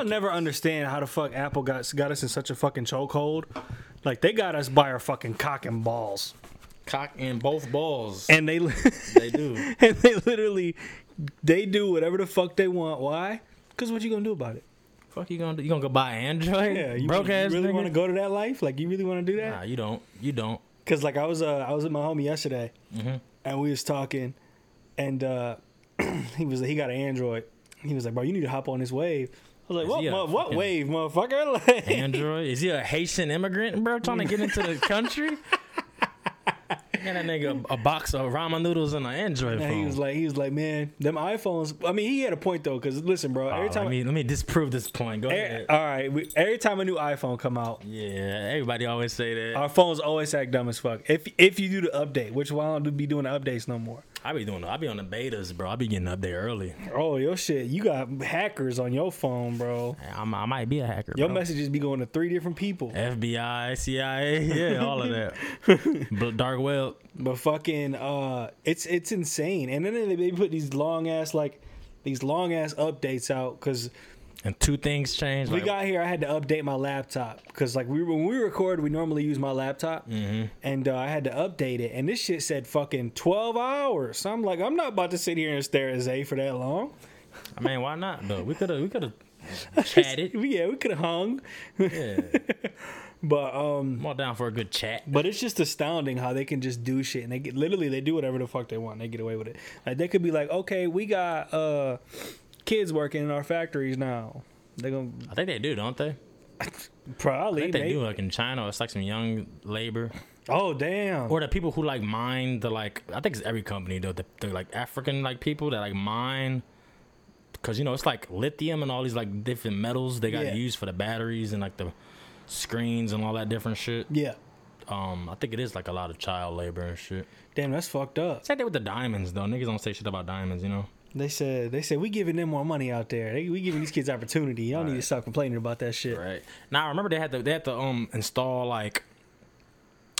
I'll never understand how the fuck Apple got got us in such a fucking chokehold. Like they got us by our fucking cock and balls, Cock in both balls. and they they do. and they literally they do whatever the fuck they want. Why? Because what you gonna do about it? Fuck you gonna do? You gonna go buy Android? Yeah, you, broke you ass really want to go to that life? Like you really want to do that? Nah, you don't. You don't. Cause like I was uh I was with my homie yesterday, Mm-hmm. and we was talking, and uh he was he got an Android. He was like, bro, you need to hop on this wave. Was like, what mo- what wave, motherfucker? Like, Android? Is he a Haitian immigrant, bro, trying to get into the country? Got that nigga a, a box of ramen noodles and an Android and phone. he was like, he was like, man, them iPhones. I mean, he had a point though, cause listen, bro, every Oh, time. let me let me disprove this point. Go every- ahead. all right, we, every time a new iPhone come out, Yeah, everybody always say that. our phones always act dumb as fuck. If if you do the update, which why don't be doing the updates no more? I be doing. I be on the betas, bro. I be getting up there early. Oh, your shit, you got hackers on your phone, bro. I'm, I might be a hacker. Your bro. messages be going to three different people. FBI, CIA, yeah, all of that. but dark web. But fucking, uh, it's it's insane. And then they, they put these long ass like these long ass updates out because And two things changed. we like, got here. I had to update my laptop because like we when we record, we normally use my laptop, Mm-hmm. and uh, I had to update it. And this shit said fucking twelve hours. So I'm like, I'm not about to sit here and stare at Zay for that long. I mean, why not though? We could have. We could have chatted. yeah, we could have hung, Yeah, but um. I'm all down for a good chat. But it's just astounding how they can just do shit and they get literally they do whatever the fuck they want. They get away with it. Like they could be like, okay, we got uh kids working in our factories now. They're gonna I think they do, don't they? I probably. think they may- do. Like in China, it's like some young labor, Oh damn. or the people who like mine the like. I think it's every company though. The, the like African like people that like mine. Cause you know it's like lithium and all these like different metals they got Yeah. to use for the batteries and like the screens and all that different shit. yeah. Um, I think it is like a lot of child labor and shit. Damn, that's fucked up. Same thing with the diamonds though. Niggas don't say shit about diamonds, you know. They said they said we giving them more money out there. They, we giving these kids opportunity. Y'all need to stop complaining about that shit. Right. Now I remember they had to they had to um install like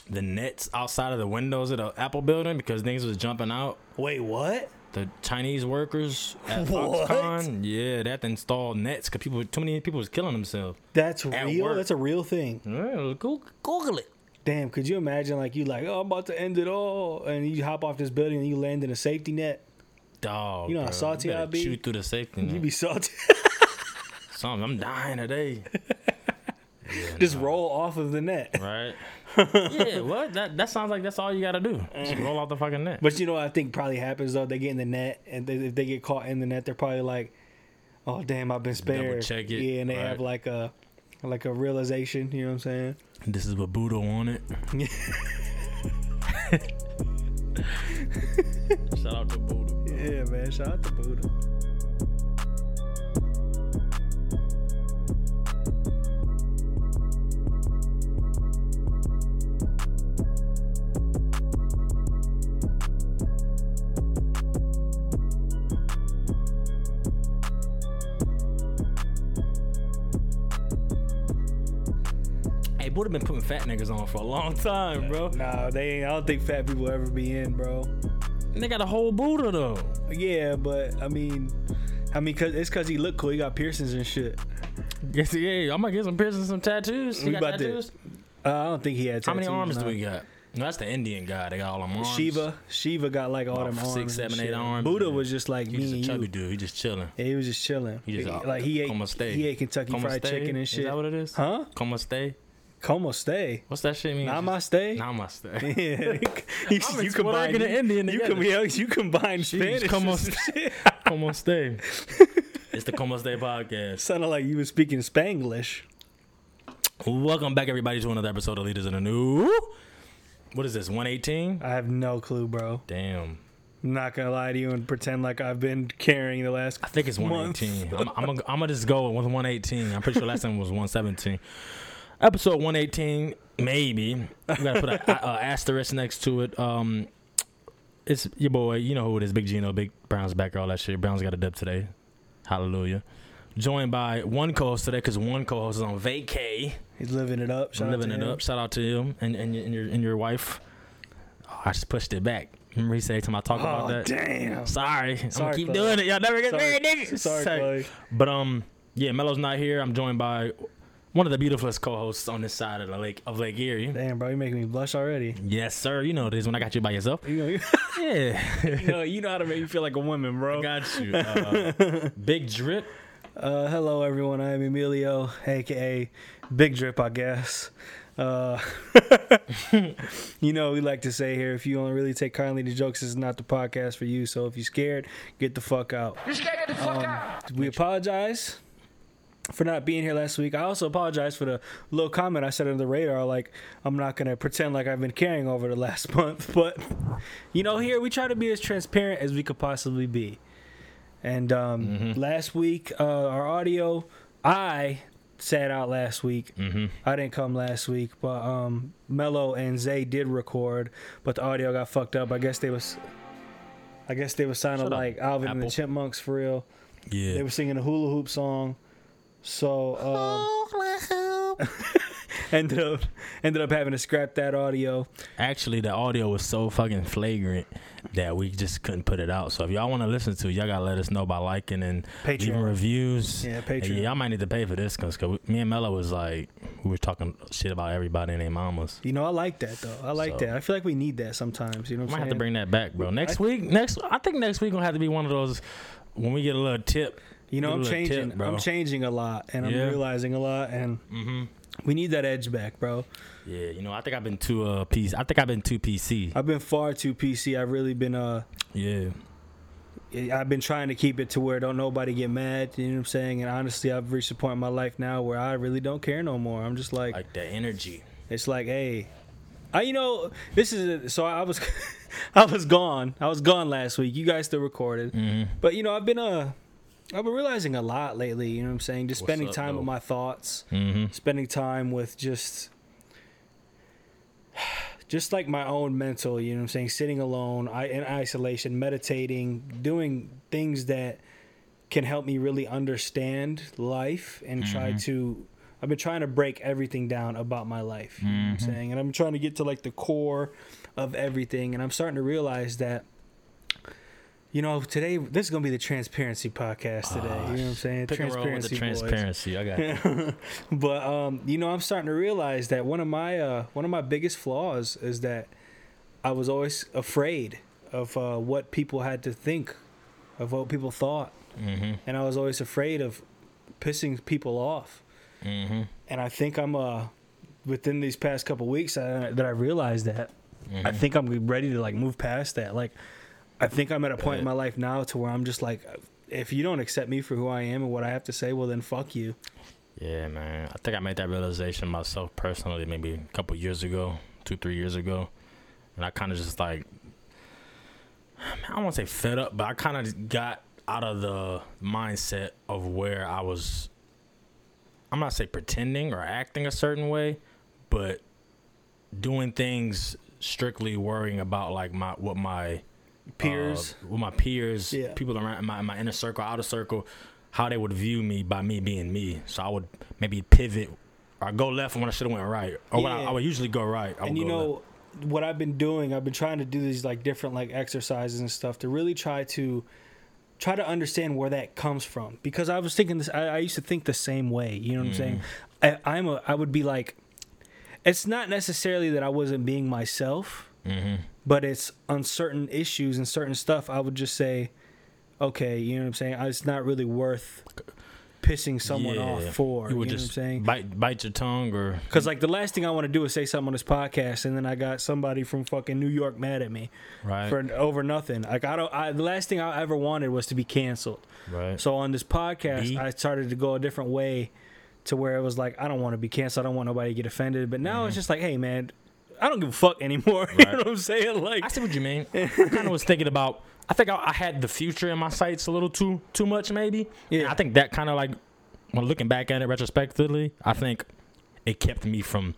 the nets outside of the windows of the Apple building because niggas was jumping out. Wait, what? The Chinese workers at What? Foxconn, yeah, they had to install nets because people too many people was killing themselves. That's real. work. That's a real thing. Yeah, Google, Google it. Damn, could you imagine like you like, oh, I'm about to end it all, and you hop off this building and you land in a safety net. Dog, You know how bro. salty I be? Shoot through the safety You be salty. Something, I'm dying today. Yeah, Just nah. roll off of the net. Right. yeah. What? That that sounds like that's all you gotta do. Just eh. roll off the fucking net. But you know what I think probably happens though? They get in the net, and they, if they get caught in the net, they're probably like, "Oh damn, I've been spared." check it, Yeah, and they right. have like a like a realization. You know what I'm saying? This is what Buddha wanted. Shout out to Buddha. Yeah, man. Shout out to Buddha. Hey, Buddha been putting fat niggas on for a long time, bro. Nah, they ain't. I don't think fat people ever be in, bro. And they got a whole Buddha though. Yeah, but I mean, I mean, cause it's cause he looked cool. He got piercings and shit. Guess yeah, I'm gonna get some piercings, and some tattoos. We got about to- tattoos? Uh, I don't think he had. How many arms nah. do we got? No, that's the Indian guy. They got all them arms. Shiva, Shiva got like all About them arms. six, seven, eight arms. Buddha was just like He's me just a chubby you. dude. He just chilling. Yeah, he was just chilling. He just He- like he ate, he ate Kentucky Fried stay? Chicken and shit. Is that what it is? Huh? Como stay? Como stay? What's that shit mean? Namaste. Namaste. Yeah, you, I'm you combine Rican and Indian You, together. com- yeah, you combine Spanish. como and st- shit. Como stay? It's the Como stay podcast. Sounded like you were speaking Spanglish. Welcome back, everybody, to another episode of Leaders of the New. What is this? 118? I have no clue, bro. Damn. I'm not gonna lie to you and pretend like I've been carrying the last. I think it's 118. I'm, I'm, gonna, I'm gonna just go with 118. I'm pretty sure last time was 117. Episode 118, maybe. We gotta put a, a, a asterisk next to it. Um, it's your boy. You know who it is. Big Gino, Big Brown's back, all that shit. Brown's got a dip today. Hallelujah. Joined by one co-host today because one co-host is on vacay. He's living it up. Shout out living to it him. up. Shout out to him and, and, your- and your and your wife. Oh, I just pushed it back. Remember he said time I talk about Oh that. damn. Sorry, I'm gonna Sorry, keep Chloe. doing it. Y'all never get Sorry, married, niggas. sorry, Chloe. But um, Yeah, Melo's not here. I'm joined by one of the beautifulest co-hosts on this side of the lake of Lake Erie. Damn, bro, you're making me blush already. Yes, sir. You know it is when I got you by yourself. You know, you, Yeah, you know, you know how to make me feel like a woman, bro. I got you. Uh, big drip. Uh, hello, everyone. I'm Emilio, aka Big Drip, I guess. Uh, you know, we like to say here if you don't really take kindly to jokes, this is not the podcast for you. So if you're scared, get the fuck out. You scared? Get the fuck out. We apologize for not being here last week. I also apologize for the little comment I said under the radar. Like, I'm not going to pretend like I've been carrying over the last month. But, you know, here we try to be as transparent as we could possibly be. And um, last week, uh, our audio, I sat out last week. Mm-hmm. I didn't come last week, but um, Mello and Zay did record, but the audio got fucked up. I guess they was, I guess they were sounding Shut up, like Alvin and the Chipmunks for real. Yeah, they were singing a hula hoop song, so um, ended up ended up having to scrap that audio. Actually, the audio was so fucking flagrant that we just couldn't put it out. So if y'all want to listen to, it, y'all gotta let us know by liking and leaving reviews. Yeah, And Patreon. y'all might need to pay for this because me and Mello was like we were talking shit about everybody and their mamas. You know, I like that though. I like So- that. I feel like we need that sometimes. You know what Might I'm have to bring that back, bro. Next I- week, next I think next week gonna have to be one of those when we get a little tip. You know, a I'm changing. tip. I'm changing a lot, and I'm Yeah. realizing a lot, and Mm-hmm. we need that edge back, bro. Yeah, you know, I think I've been too uh PC. I think I've been too PC. I've been far too PC. I've really been uh. Yeah, I've been trying to keep it to where don't nobody get mad. You know what I'm saying? And honestly, I've reached a point in my life now where I really don't care no more. I'm just like, like that energy. It's like, hey, I you know this is so I was I was gone. I was gone last week. You guys still recorded, Mm-hmm. but you know I've been uh I've been realizing a lot lately. You know what I'm saying? Just What's spending up, time though? with my thoughts, Mm-hmm. spending time with just just like my own mental. You know what I'm saying? Sitting alone, I in isolation, meditating, doing things that can help me really understand life and try to I've been trying to break everything down about my life, you know what I'm saying? And I'm trying to get to like the core of everything and I'm starting to realize that you know, today this is gonna be the transparency podcast today. you know what I'm saying? Transparency. the transparency. I got. But um, you know, I'm starting to realize that one of my uh, one of my biggest flaws is that I was always afraid of uh, what people had to think, of what people thought, Mm-hmm. and I was always afraid of pissing people off. Mm-hmm. And I think I'm uh, within these past couple weeks uh, that I realized that Mm-hmm. I think I'm ready to like move past that. Like, I think I'm at a point in my life now to where I'm just like, if you don't accept me for who I am and what I have to say, well then fuck you. Yeah, man. I think I made that realization myself personally maybe a couple years ago, two, three years ago. And I kind of just like, I don't want to say fed up, but I kind of got out of the mindset of where I was, I'm not say pretending or acting a certain way, but doing things strictly worrying about like my, what my Peers. uh, with my peers, Yeah. people around my, my inner circle, outer circle, how they would view me by me being me. So I would maybe pivot or go left when I should have went right, or when I, I would usually go right. I would and you know left. what I've been doing, I've been trying to do these like different like exercises and stuff to really try to try to understand where that comes from because I was thinking this I, I used to think the same way you know what I'm saying I, I'm a I would be like it's not necessarily that I wasn't being myself Mhm. But it's on certain issues and certain stuff I would just say okay you know what I'm saying it's not really worth pissing someone off for you you, would know what I'm saying bite bite your tongue or Cause like the last thing I want to do is say something on this podcast, and then I got somebody from fucking New York mad at me right, for over nothing. Like I don't. I, the last thing I ever wanted was to be canceled. right. So on this podcast, B? I started to go a different way, to where it was like I don't want to be canceled. I don't want nobody to get offended. But now it's mm. just like, hey man, I don't give a fuck anymore. you Mm-hmm. Know what I'm saying? Like I see what you mean. I kind of was thinking about. I think I, I had the future in my sights a little too too much, maybe. Yeah. And I think that kind of like when looking back at it retrospectively, I think it kept me from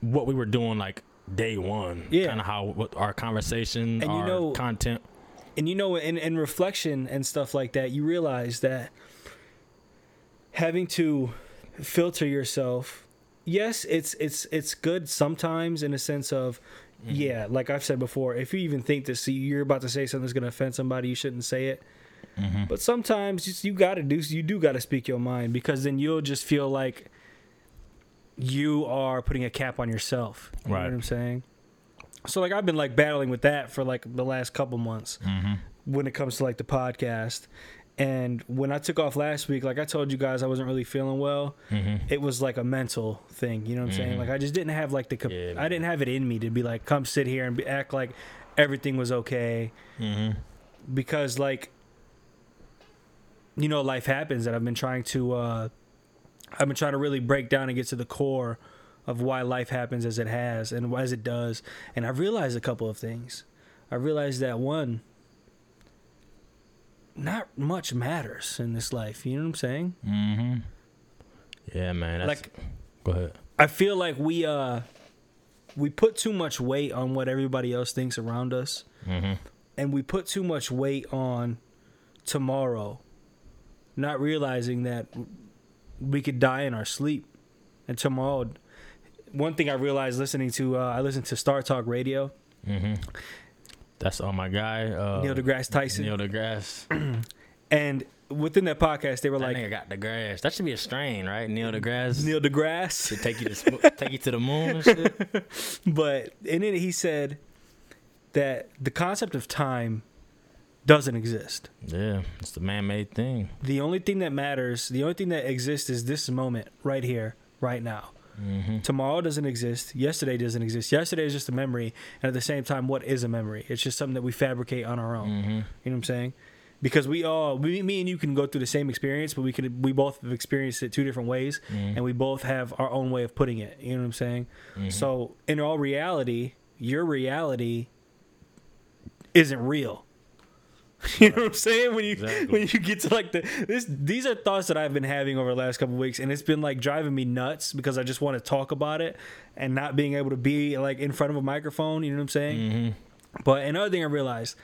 what we were doing like day one. Yeah. Kind of how what our conversation, And you our know- content. and you know in, in reflection and stuff like that you realize that having to filter yourself yes it's it's it's good sometimes in a sense of yeah like i've said before if you even think that see you're about to say something that's going to offend somebody you shouldn't say it Mm-hmm. But sometimes just, you gotta do you do gotta speak your mind because then you'll just feel like you are putting a cap on yourself. You know Right. what I'm saying? So like I've been like battling with that for like the last couple months Mm-hmm. when it comes to like the podcast. And when I took off last week, like I told you guys, I wasn't really feeling well. Mm-hmm. It was like a mental thing, you know what I'm saying? Mhm. Like I just didn't have like the, cap- Yeah, I didn't have it in me to be like, come sit here and be, act like everything was okay Mm-hmm. because like you know life happens and i've been trying to uh i've been trying to really break down and get to the core of why life happens as it has and as it does and i've realized a couple of things i realized that one not much matters in this life you know what i'm saying Mm-hmm. Yeah, man. That's, Like- go ahead. i feel like we uh we put too much weight on what everybody else thinks around us Mm-hmm. and we put too much weight on tomorrow, not realizing that we could die in our sleep. And tomorrow, one thing I realized listening to, uh, I listened to StarTalk Radio, Mm-hmm. That's all my guy. Uh, Neil deGrasse Tyson, Neil deGrasse. and within that podcast, they were That like, nigga got the grass. That should be a strain, right? Neil deGrasse. Neil deGrasse, to take you to sm- take you to the moon and shit. but in it he said that the concept of time doesn't exist. Yeah, it's the man-made thing. The only thing that matters, the only thing that exists is this moment right here, right now. Mm-hmm. Tomorrow doesn't exist. Yesterday doesn't exist. Yesterday is just a memory, and at the same time, what is a memory? It's just something that we fabricate on our own. Mm-hmm. You know what I'm saying? Because we all, we, me and you, can go through the same experience, but we could, we both have experienced it two different ways, Mm-hmm. and we both have our own way of putting it. You know what I'm saying? Mhm. So, in all reality, your reality isn't real. You know what I'm saying? When you Exactly. when you get to like the this these are thoughts that I've been having over the last couple of weeks and it's been like driving me nuts because I just want to talk about it and not being able to be like in front of a microphone, you know what I'm saying? Mm-hmm. But another thing I realized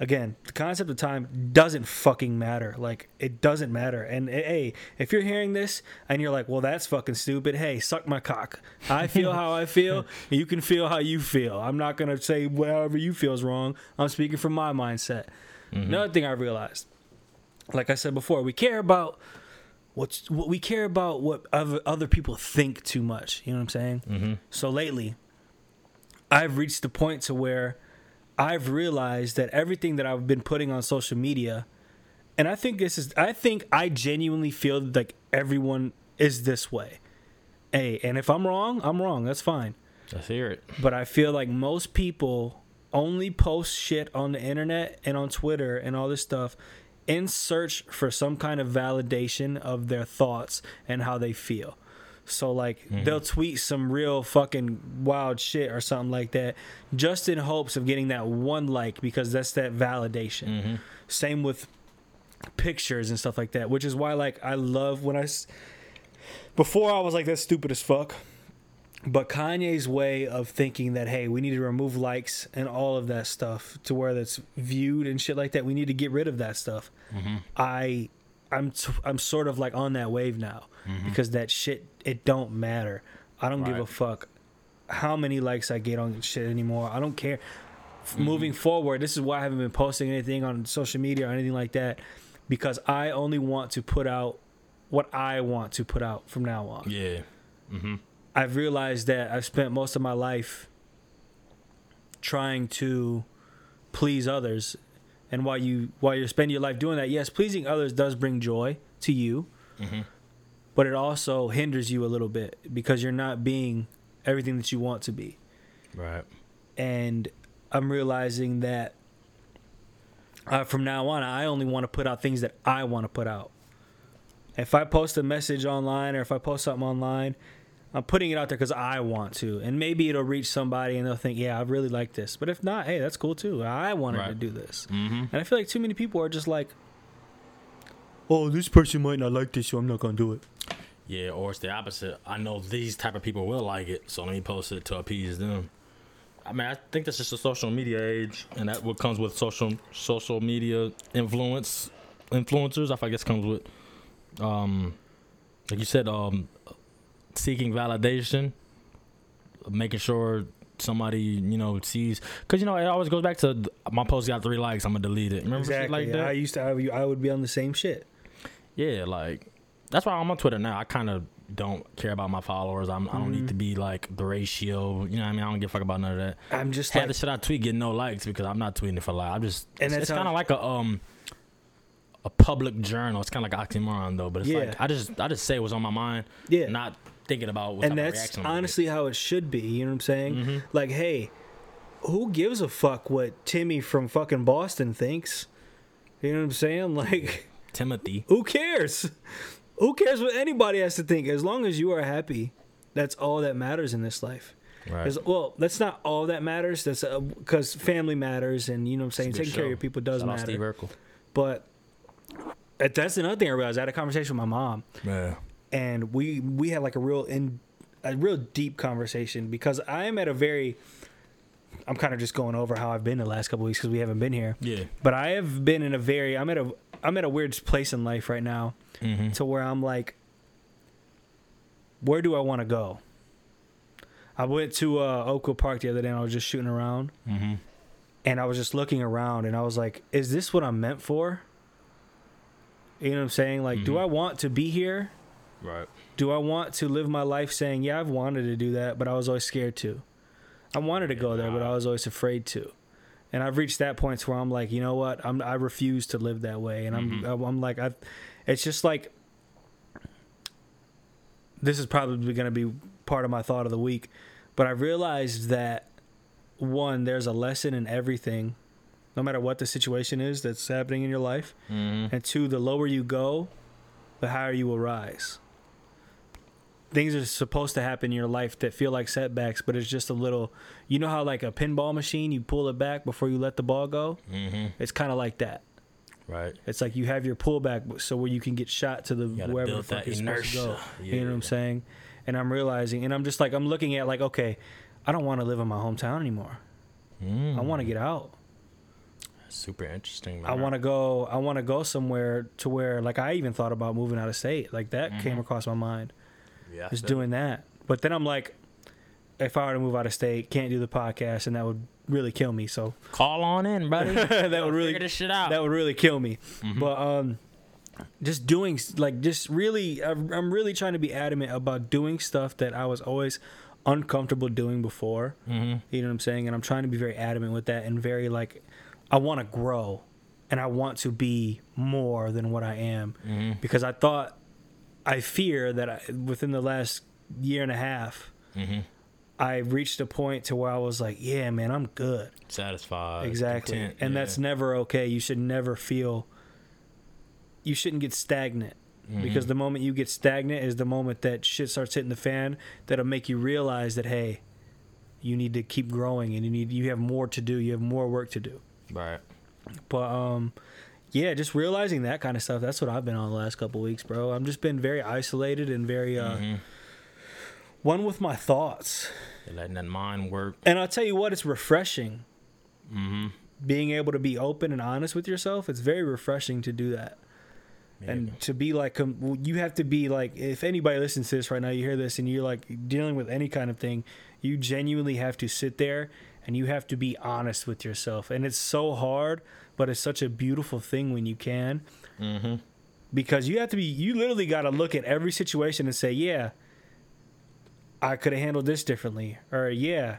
again, the concept of time doesn't fucking matter. Like it doesn't matter. And eh, hey, if you're hearing this and you're like, "Well, that's fucking stupid." Hey, suck my cock. I feel how I feel. you can feel how you feel. I'm not going to say whatever you feel is wrong. I'm speaking from my mindset. Another thing I realized, like I said before, we care about what's what we care about what other other people think too much. You know what I'm saying? Mm-hmm. So lately, I've reached the point to where I've realized that everything that I've been putting on social media, and I think this is, I think I genuinely feel like everyone is this way. Hey, and if I'm wrong, I'm wrong. That's fine. Let's hear it. But I feel like most people only post shit on the internet and on Twitter and all this stuff in search for some kind of validation of their thoughts and how they feel. So like they'll tweet some real fucking wild shit or something like that just in hopes of getting that one like because that's that validation. Mm-hmm. Same with pictures and stuff like that, which is why like I love when I before I was like that's stupid as fuck. But Kanye's way of thinking that hey, we need to remove likes and all of that stuff to where that's viewed and shit like that. We need to get rid of that stuff. Mm-hmm. I I'm t- I'm sort of like on that wave now because that shit it don't matter. I don't give a fuck how many likes I get on shit anymore. I don't care. F- Moving forward, this is why I haven't been posting anything on social media or anything like that because I only want to put out what I want to put out from now on. Yeah. Mm-hmm. I've realized that I've spent most of my life trying to please others. And while you while you spend your life doing that, yes, pleasing others does bring joy to you, Mm-hmm. But it also hinders you a little bit because you're not being everything that you want to be. Right. And I'm realizing that uh, from now on, I only want to put out things that I want to put out. If I post a message online or if I post something online, I'm putting it out there because I want to. And maybe it'll reach somebody and they'll think, yeah, I really like this. But if not, hey, that's cool too. I wanted to do this. Mm-hmm. And I feel like too many people are just like, oh, this person might not like this, so I'm not going to do it. Yeah, or it's the opposite. I know these type of people will like it, so let me post it to appease them. I mean, I think that's just a social media age, and that what comes with social social media influence influencers. I guess comes with, um, like you said, um, seeking validation, making sure somebody you know sees because you know it always goes back to my post got three likes i'm gonna delete it remember exactly. like that I used to. I, I would be on the same shit. yeah like that's why i'm on twitter now i kind of don't care about my followers I'm, i don't Mm-hmm. need to be like the ratio you know what i mean i don't give a fuck about none of that I'm just half like the shit i tweet get no likes because i'm not tweeting it for like i'm just And it's, it's kind of like a um a public journal it's kind of like oxymoron though but it's Yeah. like i just i just say what's on my mind yeah. not thinking about what and that's reaction I'm gonna get. honestly how it should be. You know what I'm saying? Mm-hmm. Like, hey, who gives a fuck what Timmy from fucking Boston thinks? You know what I'm saying? Like, timothy who cares? Who cares what anybody has to think? As long as you are happy, that's all that matters in this life. right well, that's not all that matters. That's uh, because family matters, and you know what I'm saying. It's a good Taking care of your people does Shout matter. Steve Urkel. But that- that's another thing I realized. I had a conversation with my mom, Yeah. and we we had like a real in a real deep conversation because I am at a very I'm kind of just going over how I've been the last couple weeks because we haven't been here. Yeah. But I have been in a very I'm at a I'm at a weird place in life right now Mm-hmm. to where I'm like where do I want to go? I went to uh, Oakwood Park the other day and I was just shooting around Mm-hmm. and I was just looking around and I was like, is this what I'm meant for? You know what I'm saying? Like, do Mhm. I want to be here? Right. Do I want to live my life saying, yeah, I've wanted to do that, but I was always scared to? I wanted to go there, but I was always afraid to. And I've reached that point where I'm like, you know what? I'm I refuse to live that way, and I'm Mhm. I'm like I, it's just like this is probably going to be part of my thought of the week, but I realized that one, there's a lesson in everything, no matter what the situation is that's happening in your life, Mm-hmm. and two, the lower you go, the higher you will rise. Things are supposed to happen in your life that feel like setbacks, but it's just a little. You know how like a pinball machine, you pull it back before you let the ball go. Mm-hmm. It's kind of like that. Right. It's like you have your pullback, so where you can get shot to the wherever the fuck supposed to go. inertia. you know what I'm saying? And I'm realizing, and I'm just like I'm looking at like, okay, I don't want to live in my hometown anymore. Mm. I want to get out. Super interesting. I want to go. I want to go somewhere to where, like, I even thought about moving out of state. Like that came Mhm. across my mind, Yeah. just doing that. But then I'm like, if I were to move out of state, can't do the podcast, and that would really kill me. So Call on in, buddy. that would really this shit out. that would really kill me. Mhm. But um, just doing like just really, I'm I'm really trying to be adamant about doing stuff that I was always uncomfortable doing before. mm-hmm. You know what I'm saying? And I'm trying to be very adamant with that and very like, I want to grow, and I want to be more than what I am Mm-hmm. because I thought, I fear that I, within the last year and a half. Mm-hmm. I reached a point to where I was like, yeah, man, I'm good. Satisfied. exactly. content, and yeah. that's never okay. You should never feel you shouldn't get stagnant Mhm. because the moment you get stagnant is the moment that shit starts hitting the fan that'll make you realize that hey, you need to keep growing and you need you have more to do. You have more work to do. right. But um yeah, just realizing that kind of stuff. That's what I've been on the last couple weeks, bro. I'm just been very isolated and very uh Mhm. one with my thoughts. You're letting that mind work. And I'll tell you what, it's refreshing Mm-hmm. being able to be open and honest with yourself. It's very refreshing to do that. and to be like you have to be like if anybody listens to this right now you hear this and you're like dealing with any kind of thing you genuinely have to sit there and you have to be honest with yourself and it's so hard but it's such a beautiful thing when you can mm-hmm. because you have to be you literally got to look at every situation and say yeah i could have handled this differently or yeah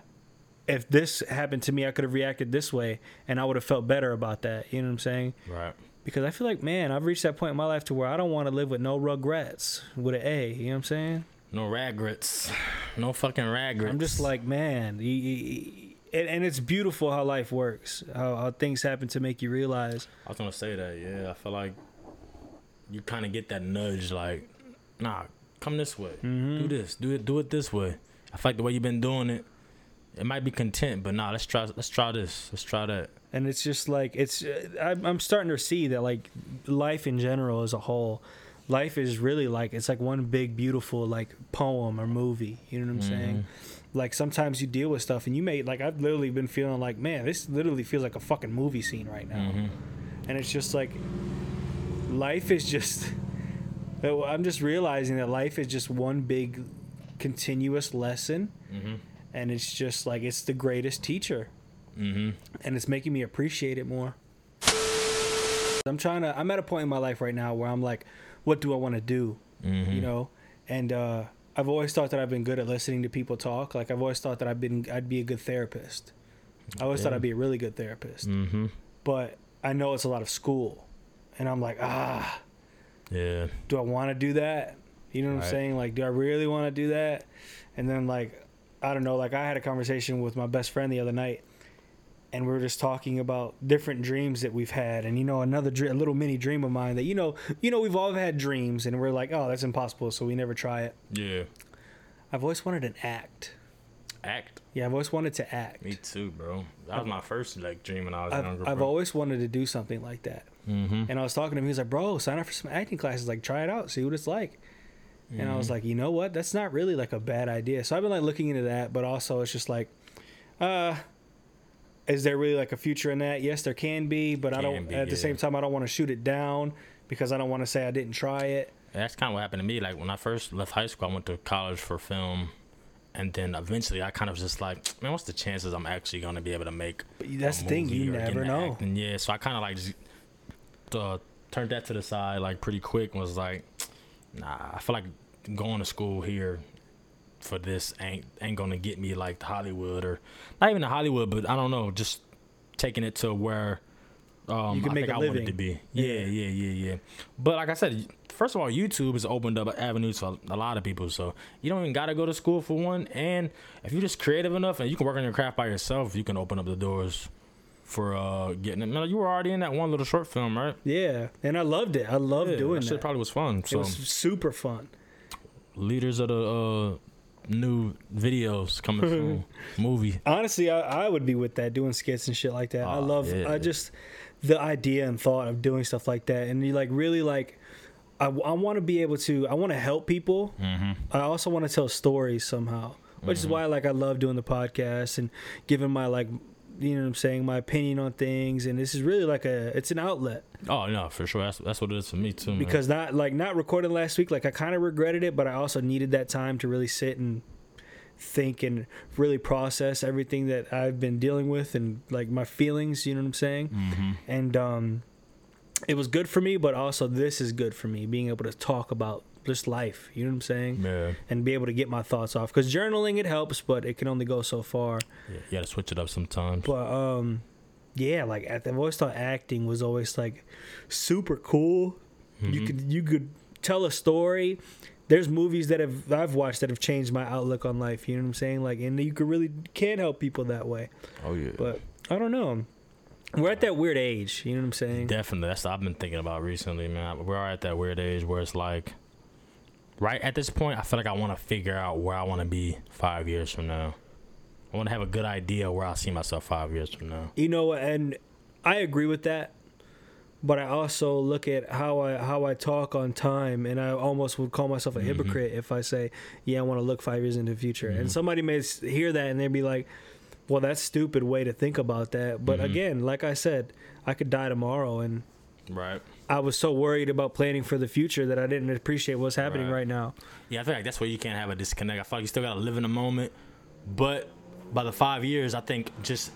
if this happened to me i could have reacted this way and i would have felt better about that you know what i'm saying Right. because I feel like, man, I've reached that point in my life to where I don't want to live with no regrets with an A. You know what I'm saying? No regrets. No fucking regrets. I'm just like, man, y- y- y- and, and it's beautiful how life works, how, how things happen to make you realize. I was gonna say that. Yeah, I feel like you kind of get that nudge, like, nah, come this way, Mhm. do this, do it, do it this way. I feel like the way you've been doing it, it might be content, but nah, let's try, let's try this, let's try that. And it's just like it's. uh, I'm, I'm starting to see that like life in general as a whole, life is really like it's like one big beautiful like poem or movie. You know what I'm saying? Like sometimes you deal with stuff and you may like I've literally been feeling like man, this literally feels like a fucking movie scene right now. Mm-hmm. and it's just like life is just i'm just realizing that life is just one big continuous lesson Mm-hmm. and it's just like it's the greatest teacher, Mm-hmm. and it's making me appreciate it more. I'm trying to. I'm at a point in my life right now where I'm like, what do I want to do? Mm-hmm. You know, and uh, I've always thought that I've been good at listening to people talk. Like I've always thought that I've been. I'd be a good therapist. I always thought I'd be a really good therapist, Mm-hmm. but I know it's a lot of school, and I'm like, ah, Yeah. do I want to do that? You know what I'm saying? Like, do I really want to do that? And then like, I don't know. Like, I had a conversation with my best friend the other night, and we were just talking about different dreams that we've had, and you know, another a little mini dream of mine that you know, you know, we've all had dreams, and we're like, oh, that's impossible, so we never try it. Yeah. I've always wanted an act. Act. Yeah, I've always wanted to act. Me too, bro. That was my first like dream when I was I've, younger. I've bro. always wanted to do something like that. Mm-hmm. And I was talking to him. He was like, "Bro, sign up for some acting classes. Like, try it out, see what it's like." And I was like, "You know what? That's not really like a bad idea." So I've been like looking into that, but also it's just like, uh, is there really like a future in that? Yes, there can be, but I don't. be, at the same time, I don't want to shoot it down because I don't want to say I didn't try it. That's kind of what happened to me. Like when I first left high school, I went to college for film, and then eventually I kind of was just like, man, what's the chances I'm actually gonna be able to make? But that's the thing. You never know. acting? Yeah, so I kind of like just uh, turned that to the side like pretty quick and was like, nah, I feel like going to school here for this ain't ain't gonna get me like the Hollywood or not even the Hollywood, but I don't know, just taking it to where um, You can I make think a I wanted living. to be. Yeah, Yeah. yeah, yeah, yeah. But like I said, first of all, YouTube has opened up avenues for a lot of people. So you don't even gotta go to school for one. And if you're just creative enough and you can work on your craft by yourself, you can open up the doors for uh getting it. No, you were already in that one little short film, right? Yeah, and I loved it. I loved Yeah, doing that. that. Probably was fun. it was super fun. leaders of the uh new videos coming soon, movie. Honestly, I, I would be with that doing skits and shit like that. I Oh, love yeah. I just the idea and thought of doing stuff like that and you like really like I, I want to be able to I want to help people. Mm-hmm. I also want to tell stories somehow, which is why like I love doing the podcast and giving my like you know what I'm saying my opinion on things and this is really like a it's an outlet Oh no, for sure. That's that's what it is for me too. Man. because not like not recording last week like I kind of regretted it but I also needed that time to really sit and think and really process everything that I've been dealing with and like my feelings you know what I'm saying hmm and um it was good for me but also this is good for me being able to talk about just life you know what I'm saying yeah, and be able to get my thoughts off because journaling it helps but it can only go so far yeah, you gotta switch it up sometimes. but um yeah like I've always thought acting was always like super cool you Mhm. could you could tell a story there's movies that have I've watched that have changed my outlook on life you know what I'm saying like and you could really can help people that way Oh yeah. but I don't know we're at that weird age you know what I'm saying Definitely. That's what I've been thinking about recently, man. We're at that weird age where it's like, right at this point, I feel like I want to figure out where I want to be five years from now. I want to have a good idea where I see myself five years from now. You know, and I agree with that. But I also look at how I how I talk on time, and I almost would call myself a Mhm. hypocrite if I say, "Yeah, I want to look five years into the future." Mhm. And somebody may hear that and they'd be like, "Well, that's stupid way to think about that." But Mhm. again, like I said, I could die tomorrow, and Right. I was so worried about planning for the future that I didn't appreciate what's happening Right. right now. Yeah, I feel like that's where you can't have a disconnect. I feel like you still gotta live in the moment, but by the five years, I think just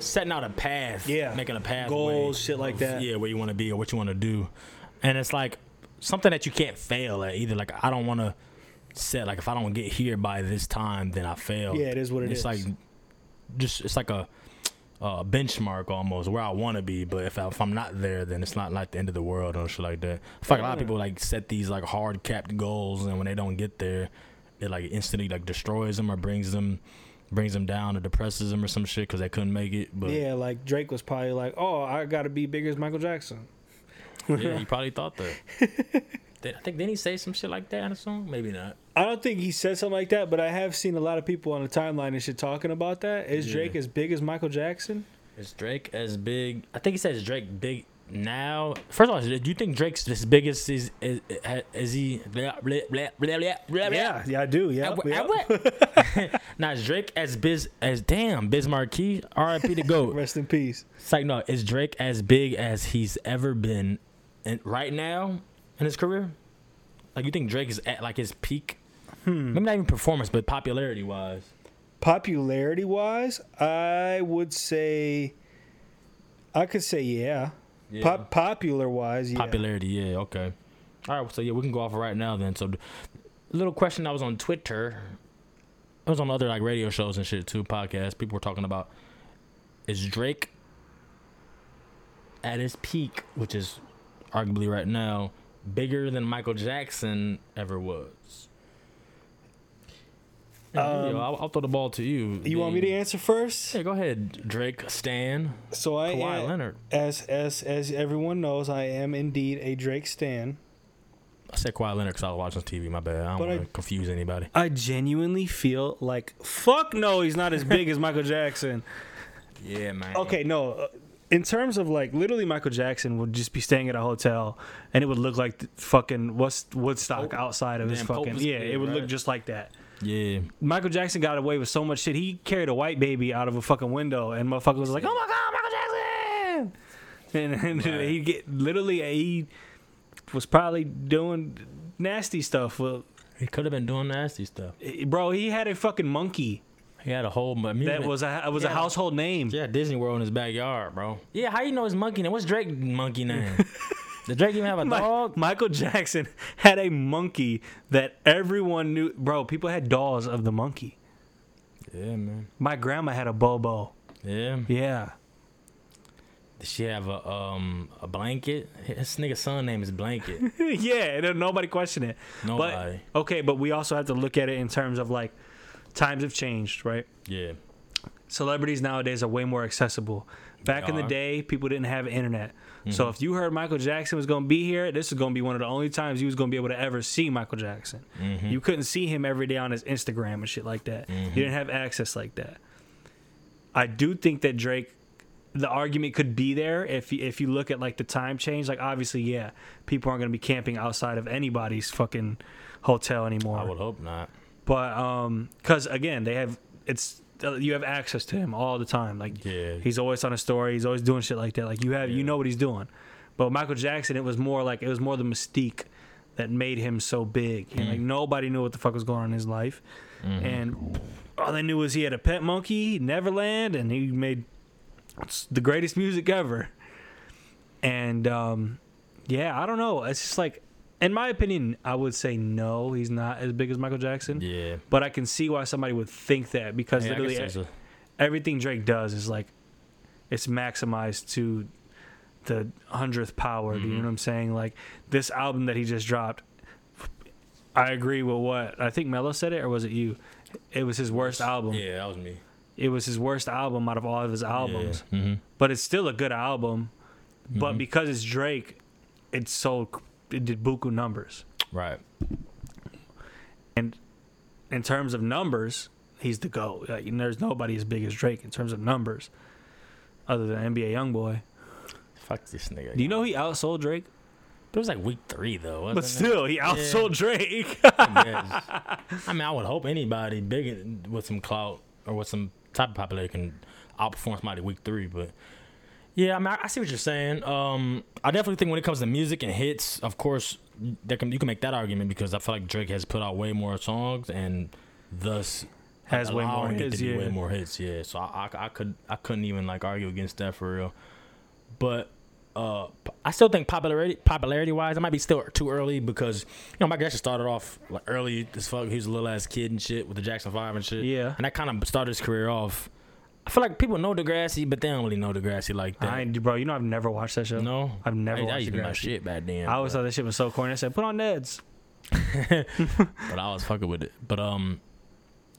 setting out a path, Yeah. making a path, Goals, shit like that. yeah, where you want to be or what you want to do, and it's like something that you can't fail at either. Like I don't want to set like if I don't get here by this time, then I fail. Yeah, it is what it it's is. like just it's like a. a benchmark almost where I want to be, but if, I, if I'm not there, then it's not like the end of the world or shit like that. I like a lot of people like set these like hard capped goals, and when they don't get there, it like instantly like destroys them or brings them brings them down or depresses them or some shit because they couldn't make it. But yeah, like Drake was probably like, "Oh, I got to be bigger as Michael Jackson." yeah, he probably thought that. I think didn't he say some shit like that in a song? Maybe not. I don't think he said something like that, but I have seen a lot of people on the timeline and shit talking about that. Is Yeah. Drake as big as Michael Jackson? Is Drake as big? I think he says Drake big now. First of all, do you think Drake's as big as is is, is he? Blah, blah, blah. Yeah, yeah, I do. Yeah, Uh, uh, what? now is Drake as biz as damn Biz Markie? R.I.P. to go. Rest in peace. It's like no, is Drake as big as he's ever been, in, right now in his career? Like you think Drake is at like his peak? Hmm. Maybe not even performance, but popularity wise. Popularity wise, I would say. I could say yeah. Yeah. Pop, popular wise, yeah. Popularity, yeah, okay. All right, so yeah, we can go off right now then. So, little question I was on Twitter, I was on other like radio shows and shit too, podcasts. People were talking about is Drake at his peak, which is arguably right now, bigger than Michael Jackson ever was. Um, I'll, I'll throw the ball to you. You want me to answer first? Yeah, go ahead, Drake, Stan, So I Kawhi am, Leonard. as as as everyone knows, I am indeed a Drake stan. I said Kawhi Leonard because I was watching TV. My bad. I don't want to confuse anybody. I genuinely feel like fuck no, he's not as big as Michael Jackson. Yeah, man. Okay, no. uh, In terms of like, literally, Michael Jackson would just be staying at a hotel, and it would look like the fucking what's Woodstock Pope- outside of his damn, fucking yeah. It would look just like that. Yeah. Michael Jackson got away with so much shit. He carried a white baby out of a fucking window, and motherfucker was like, "Oh my god, Michael Jackson!" And, and Right. he get literally he was probably doing nasty stuff. Well, He could have been doing nasty stuff. Eh, bro, he had a fucking monkey He had a whole but that was a was a Yeah. household name. yeah Disney World in his backyard, bro. Yeah, how you know his monkey name? What's Drake monkey name? Did Drake even have a Mi- dog? Michael Jackson had a monkey that everyone knew. Bro, people had dolls of the monkey. Yeah, man. My grandma had a Bobo. Yeah. Yeah. Did she have a um a blanket? His nigga's son name is Blanket. yeah, and nobody questioned it. Nobody. But okay, but we also have to look at it in terms of like times have changed, right? yeah. Celebrities nowadays are way more accessible. Back in the day, people didn't have internet. So mm-hmm. if you heard Michael Jackson was going to be here, this is going to be one of the only times you was going to be able to ever see Michael Jackson. Mm-hmm. You couldn't see him every day on his Instagram and shit like that. You mm-hmm. didn't have access like that. I do think that Drake the argument could be there if you, if you look at like the time change like obviously yeah people aren't going to be camping outside of anybody's fucking hotel anymore I would hope not. but um cuz again they have it's you have access to him all the time. Like Yeah. he's always on a story. He's always doing shit like that. Like you have you know what he's doing. But Michael Jackson it was more like it was more the mystique that made him so big. Mm-hmm. like nobody knew what the fuck was going on in his life. And all they knew was he had a pet monkey Neverland and he made the greatest music ever. And um yeah I don't know. It's just like in my opinion I would say no he's not as big as Michael Jackson Yeah. but I can see why somebody would think that because Yeah, literally everything Drake does is like it's maximized to the hundredth power. Do you Mm-hmm. know what I'm saying? Like this album that he just dropped. I agree with what I think Mello said it, or was it you? It was his worst album. yeah, that was me. It was his worst album out of all of his albums, Yeah. Mm-hmm. but it's still a good album. But because it's Drake, it sold. It did buku numbers. Right. And in terms of numbers, he's the GOAT. Like, there's nobody as big as Drake in terms of numbers, other than NBA YoungBoy. Fuck this nigga. Do you know he outsold Drake? But it was like week three though. But it? still, he outsold Drake. I. I mean, I would hope anybody big with some clout or with some type of popularity can outperform somebody week three. But yeah, I mean, I, I see what you're saying. Um, I definitely think when it comes to music and hits, of course, can you can make that argument because I feel like Drake has put out way more songs and thus Has way more hits, yeah. way more hits. Yeah, so I, I, I could I couldn't even like argue against that for real. But uh, I still think popularity popularity wise, it might be still too early because you know Michael Jackson started off like early as fuck. He was a little ass kid and shit with the Jackson Five and shit. Yeah. and that kind of started his career off. I feel like people know Degrassi, but they don't really know Degrassi like that. I ain't, bro, you know I've never watched that show. no, I've never I, watched I used be my shit back then. I always but- thought that shit was so corny. I said, put on Neds. but I was fucking with it. But um,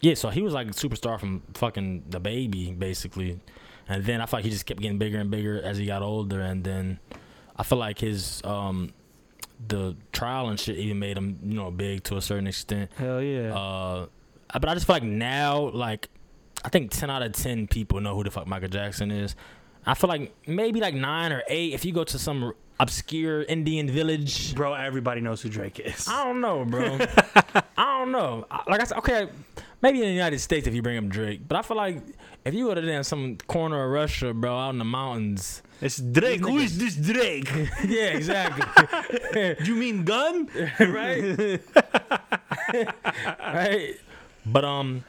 yeah. So he was like a superstar from fucking the baby, basically, and then I feel like he just kept getting bigger and bigger as he got older, and then I feel like his um, the trial and shit even made him you know big to a certain extent. Hell yeah. Uh, but I just feel like now, like I think ten out of ten people know who the fuck Michael Jackson is. I feel like maybe like nine or eight if you go to some obscure Indian village bro, everybody knows who Drake is. I don't know, bro. I don't know. Like I said, okay, maybe in the United States if you bring up Drake, but I feel like if you go to damn some corner of Russia, bro, out in the mountains. It's Drake. Who is this Drake? yeah, exactly. you mean gun? right? right. But um,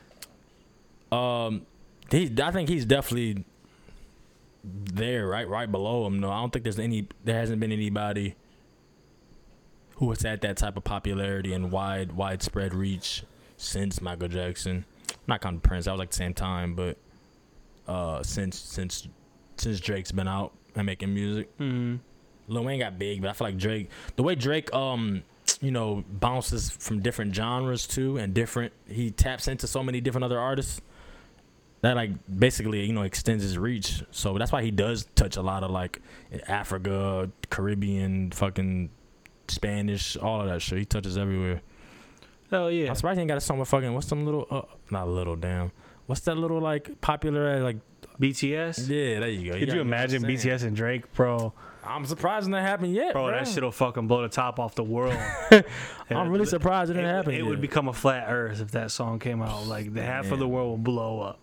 Um, he, I think he's definitely there, right, right below him. No, I don't think there's any. There hasn't been anybody who has had that type of popularity and wide, widespread reach since Michael Jackson. Not counting Prince, that was like the same time, but uh, since since since Drake's been out and making music. Mm-hmm. Lil Wayne got big, but I feel like Drake, the way Drake, um, you know, bounces from different genres too, and different, he taps into so many different other artists. That like basically, you know, extends his reach. So that's why he does touch a lot of like Africa, Caribbean, fucking Spanish, all of that shit. He touches everywhere. Hell yeah. I'm surprised he ain't got a song with fucking what's some little, uh, not little, damn. What's that little like popular like? BTS. Yeah, there you go. Could got- you know what I'm imagine? BTS and Drake, bro? I'm surprised that happened yet, Bro, bro. that shit'll fucking blow the top off the world. I'm really surprised it It, didn't happen. it would become a flat Earth if that song came out. Like the half of the world will blow up.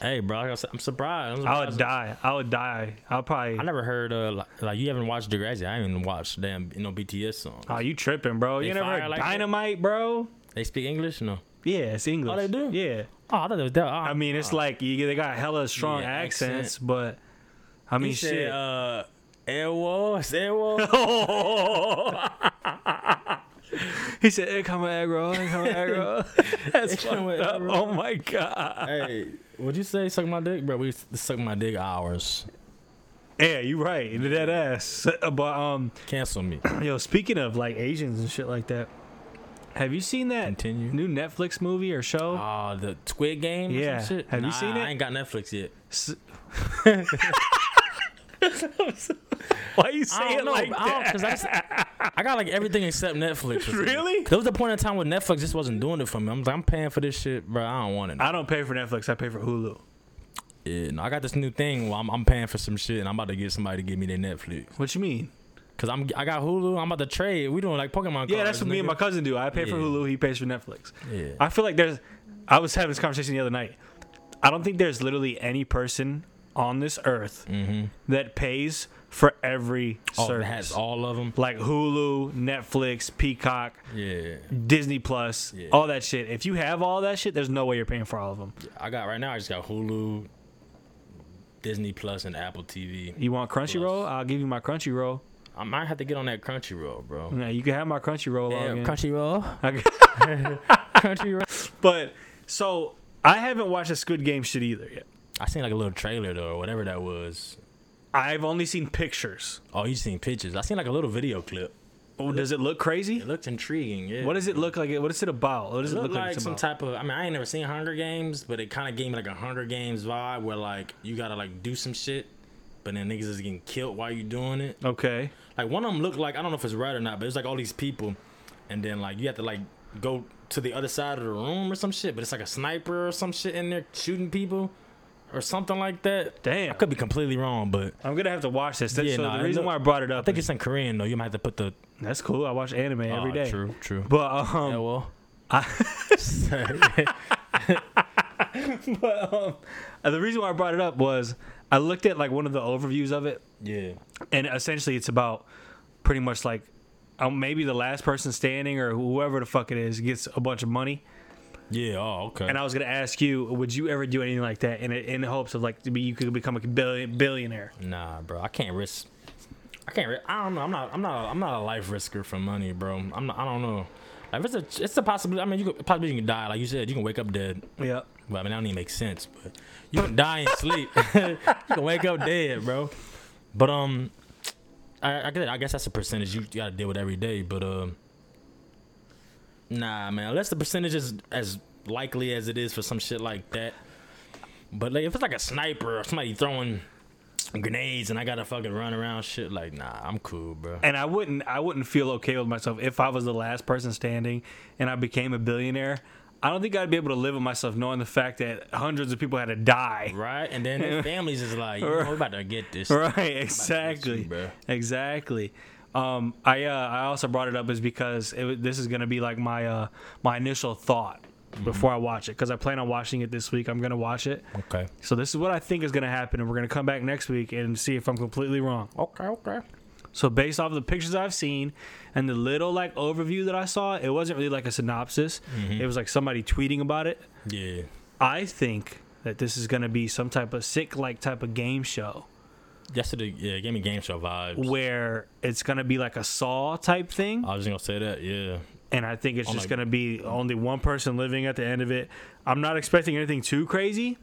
Hey, bro, I'm surprised. I'm I would die. I would die. I'll probably. I never heard uh like, like you haven't watched Degrassi. I haven't watched damn you know BTS songs. Oh, you tripping, bro? They You never heard like that? Dynamite, bro? They speak English? No. Yeah, it's English. Oh, they do? Yeah. Oh, I thought it was that. I mean, it's like you, they got hella strong Yeah, accents, accent. but I mean, he shit. said, uh, Airwall, it's Airwall. he said, "Hey, come aggro, hey, come aggro." That's fucked up. Oh my god. hey, what'd you say? Suck my dick, bro. We suck my dick hours. Yeah, you right. That ass. But um, Cancel me. yo, speaking of like Asians and shit like that, have you seen that Continue. new Netflix movie or show? Ah, the Squid Game. or some Yeah. shit? Have you seen it? I ain't got Netflix yet. S- Why you say I it don't know. like I, that? I, just- I got like everything except Netflix. Really? There was a point in time where Netflix just wasn't doing it for me. I'm like, I'm paying for this shit, bro. I don't want it. I don't pay for Netflix. I pay for Hulu. Yeah, no, I got this new thing where I'm, I'm paying for some shit and I'm about to get somebody to give me their Netflix. What you mean? Cause I'm I got Hulu. I'm about to trade. We doing like Pokemon. Yeah, cards, that's what me and my cousin do. I pay for Hulu. He pays for Netflix. Yeah. I feel like there's. I was having this conversation the other night. I don't think there's literally any person on this earth Mm-hmm. that pays for every Oh, service. has all of them. like Hulu, Netflix, Peacock, Yeah. Disney Plus, Yeah. all that shit. If you have all that shit, there's no way you're paying for all of them. I got right now. I just got Hulu, Disney Plus, and Apple TV. You want Crunchyroll? Plus. I'll give you my Crunchyroll. I might have to get on that Crunchyroll, bro. Yeah, you can have my Crunchyroll Yeah, login. Crunchyroll. Crunchyroll. but so I haven't watched the Squid Game shit either yet. I seen like a little trailer though, or whatever that was. I've only seen pictures. Oh, you seen pictures? I seen like a little video clip. Oh, does it look crazy? It looked intriguing. Yeah. What does it look like? What is it about? What does It it, look like? like some about? type of. I mean, I ain't never seen Hunger Games, but it kind of gave me like a Hunger Games vibe, where like you gotta like do some shit, but then niggas is getting killed while you doing it. Okay. Like one of them looked like I don't know if it's right or not, but it's like all these people, and then like you have to like go to the other side of the room or some shit, but it's like a sniper or some shit in there shooting people, or something like that. Damn. I could be completely wrong, but I'm gonna have to watch this. That's, Yeah, so nah, the reason why I brought it up, I think is, it's in Korean though. You might have to put the that's cool. I watch anime every Oh, day. True, true. But um, yeah, well. but um, the reason why I brought it up was I looked at like one of the overviews of it, yeah. and essentially it's about pretty much like um, maybe the last person standing or whoever the fuck it is gets a bunch of money. Yeah. Oh, okay. And I was gonna ask you, would you ever do anything like that in in the hopes of like to be you could become a billion, billionaire? Nah, bro, I can't risk. I can't. Ri- I don't know. I'm not. I'm not. I'm not a life risker for money, bro. I'm. Not, I don't know. Like it's a. It's a possibility. I mean, you could possibly you can die. Like you said, you can wake up dead. Yeah. Well, I mean, that don't even make sense. But you can die and sleep. you can wake up dead, bro. But um, I, I guess I guess that's a percentage you, you got to deal with every day. But um, nah, man. Unless the percentage is as likely as it is for some shit like that. But like, if it's like a sniper or somebody throwing grenades and I gotta fucking run around shit, like nah, I'm cool, bro. And I wouldn't I wouldn't feel okay with myself if I was the last person standing and I became a billionaire. I don't think I'd be able to live with myself knowing the fact that hundreds of people had to die. Right, and then their families is like, you know, we're about to get this. Right, you, exactly. bro. Exactly. Um, I uh, I also brought it up is because it, this is gonna be like my uh, my initial thought Mm-hmm. before I watch it because I plan on watching it this week. I'm gonna watch it. Okay. So this is what I think is gonna happen, and we're gonna come back next week and see if I'm completely wrong. Okay. Okay. So based off the pictures I've seen and the little like overview that I saw, it wasn't really like a synopsis. Mm-hmm. It was like somebody tweeting about it. Yeah. I think that this is gonna be some type of sick like type of game show Yesterday, yeah, it gave me game show vibes. where it's gonna be like a Saw type thing, I was just gonna say that, yeah. and I think it's just like- gonna be only one person living at the end of it. I'm not expecting anything too crazy.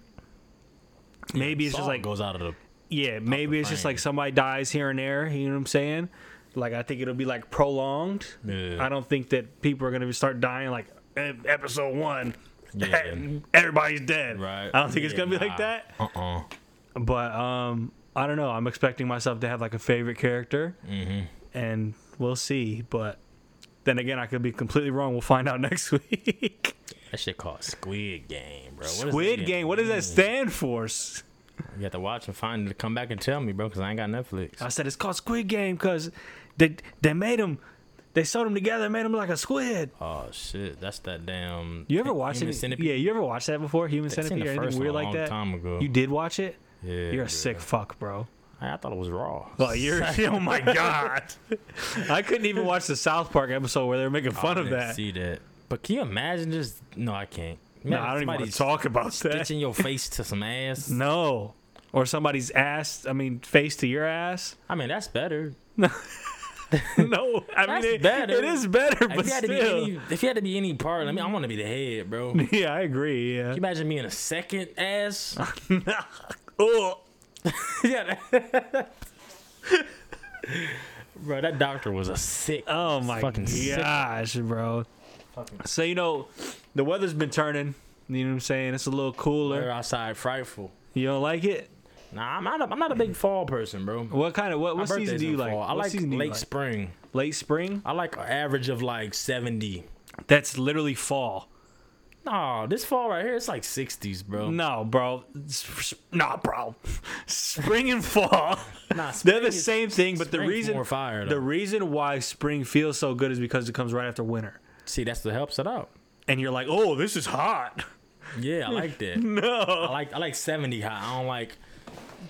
Maybe it's just like goes out of the. Yeah, maybe it's just like somebody dies here and there. You know what I'm saying? Like I think it'll be like prolonged. Yeah. I don't think that people are gonna start dying like "Eh, episode one. Yeah. Everybody's dead. Right. I don't think it's gonna be like that. Uh uh But um, I don't know. I'm expecting myself to have like a favorite character, Mm-hmm. and we'll see. But then again, I could be completely wrong. We'll find out next week. That shit called Squid Game, bro. What Squid that Game. What does that stand for? You have to watch and find it. Come back and tell me, bro, because I ain't got Netflix. I said it's called Squid Game because they they made them. They sewed them together and made them like a squid. Oh shit, that's that damn. You ever watched Human it? Centipede? Yeah, you ever watched that before? Human Centipede or anything weird like long that? time ago. You did watch it? Yeah, You're a bro. sick fuck, bro. I, I thought it was raw. Well, you're. oh my god! I couldn't even watch the South Park episode where they were making fun I of didn't that. See that? But can you imagine just? No, I can't. No, I don't even want to talk about that. Stitching your face to some ass. No, or somebody's ass. I mean, face to your ass. I mean, that's better. no, I That's mean it, better. it is better, If but you had to be still. any, if you had to be any part, I mean, I want to be the head, bro. Yeah, I agree. Yeah. Can you imagine me in a second ass? Oh, yeah. that- bro, that doctor was a sick. oh my Fucking sick. gosh, bro. So you know, the weather's been turning. You know what I'm saying? It's a little We're cooler. outside frightful. You don't like it? Nah, I'm not. A, I'm not a big fall person, bro. What kind of what, what season do you like? fall. I What like late like? spring. late spring. I like an average of like 70. That's literally fall. No, this fall right here, it's like 60s, bro. No, bro. Nah, bro. Spring and fall. Nah, They're the is- same thing, but the reason fire, the reason why spring feels so good is because it comes right after winter. See, that's what helps it out. And you're like, "Oh, this is hot." Yeah, I like that. no, I like I like 70 hot. I don't like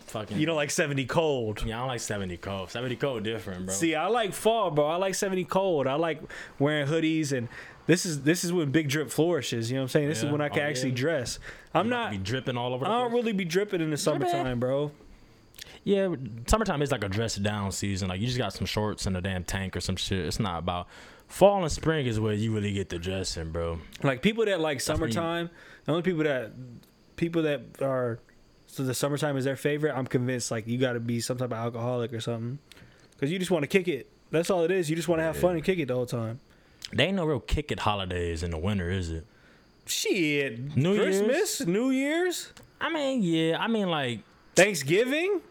fucking. You don't like 70 cold. Yeah, I don't like 70 cold. 70 cold different, bro. See, I like fall, bro. I like 70 cold. I like wearing hoodies and this is this is when big drip flourishes, you know what I'm saying? This is when I can Oh, actually yeah. dress. I'm You not be dripping all over. The I don't place. really be dripping in the summertime, bro. Yeah, summertime is like a dress down season. Like you just got some shorts and a damn tank or some shit. It's not about fall and spring is where you really get the dressing, bro. Like people that like summertime, the only people that people that are so the summertime is their favorite. I'm convinced like you got to be some type of alcoholic or something, because you just want to kick it. That's all it is. You just want to have fun and kick it the whole time. They ain't no real kick it holidays in the winter, is it? Shit, New Christmas, New Year's, I mean, yeah. I mean, like Thanksgiving.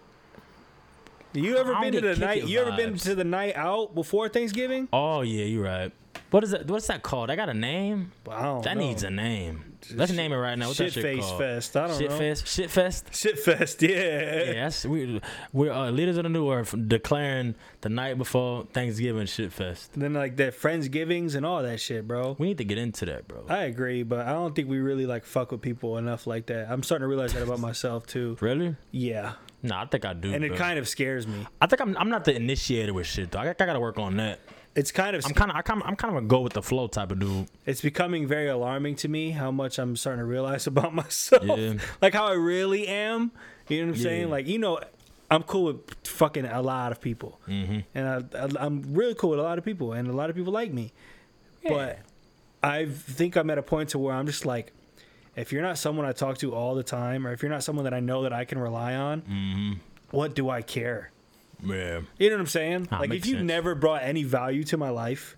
You ever I been to the night? it You ever been vibes. to the night out before Thanksgiving? Oh yeah, you're right. What is that? What's that called? I got a name. Don't That know. needs a name. Let's name it right now. What's that Shit shit face called? fest. I don't Shit know. fest. Shit fest. Shit fest. Yeah. Yeah, we we're uh, leaders of the new earth declaring the night before Thanksgiving shit fest. Then like that friendsgivings and all that shit, bro. We need to get into that, bro. I agree, but I don't think we really like fuck with people enough like that. I'm starting to realize that about myself too. Really? Yeah, Nah, I think I do. and it bro. kind of scares me. I think I'm I'm not the initiator with shit though. I, I gotta work on that. It's kind of I'm kind of I kind I'm kind of a go with the flow type of dude. it's becoming very alarming to me how much I'm starting to realize about myself. Yeah. like how I really am. You know what I'm Yeah. saying? Like you know, I'm cool with fucking a lot of people, Mm-hmm. and I, I, I'm really cool with a lot of people, and a lot of people like me. But I think I'm at a point to where I'm just like, if you're not someone I talk to all the time, or if you're not someone that I know that I can rely on, Mm-hmm. what do I care? Yeah. You know what I'm saying? Ah, like if you sense. never brought any value to my life,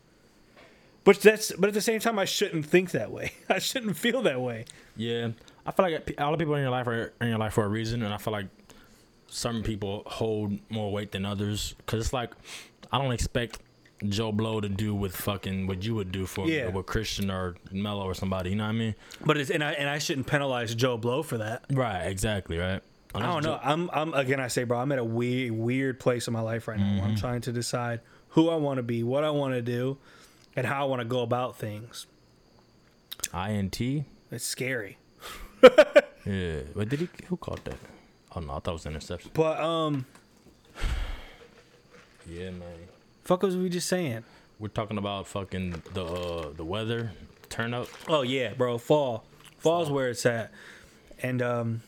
but that's but at the same time I shouldn't think that way. I shouldn't feel that way. Yeah, I feel like all the people in your life are in your life for a reason, and I feel like some people hold more weight than others. Cause it's like I don't expect Joe Blow to do with fucking what you would do for Yeah. with Christian or Mello or somebody. You know what I mean? But it's and I and I shouldn't penalize Joe Blow for that. Right. Exactly. Right. I don't know. I'm I'm again I say, bro, I'm at a weird weird place in my life right now Mm-hmm. I'm trying to decide who I want to be, what I want to do, and how I want to go about things. Int. It's scary. Yeah. But did he? Who called that? Oh no, I thought it was interception. But um Yeah, man. fuck what was we just saying? We're talking about fucking the uh, the weather turn up. Oh yeah, bro, fall. Fall's where it's at. And um,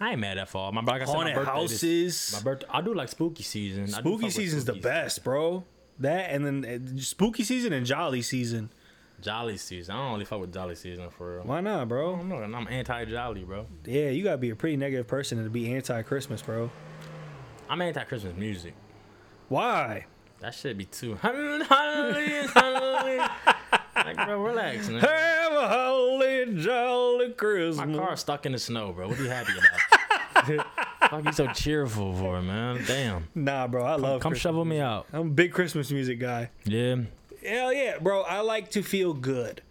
I ain't mad at fall. My like I said, my haunted birthday. This, houses. my birthday. I do like spooky season. I do fuck spooky season's the spooky best, bro. That and then uh, spooky season and jolly season. Jolly season. I don't really fuck with jolly season for real. Why not, I bro? don't know. I'm anti jolly, bro. Yeah, you gotta be a pretty negative person to be anti Christmas, bro. I'm anti Christmas music. Why? That should be too. Hallelujah, hallelujah. Like, bro, relax, man. Have a holly jolly Christmas. My car's stuck in the snow, bro. What are you happy about? Fuck you so cheerful for, man. Damn. Nah, bro, I love. Come Christmas. shovel me out. I'm a big Christmas music guy. Yeah. Hell yeah, bro. I like to feel good.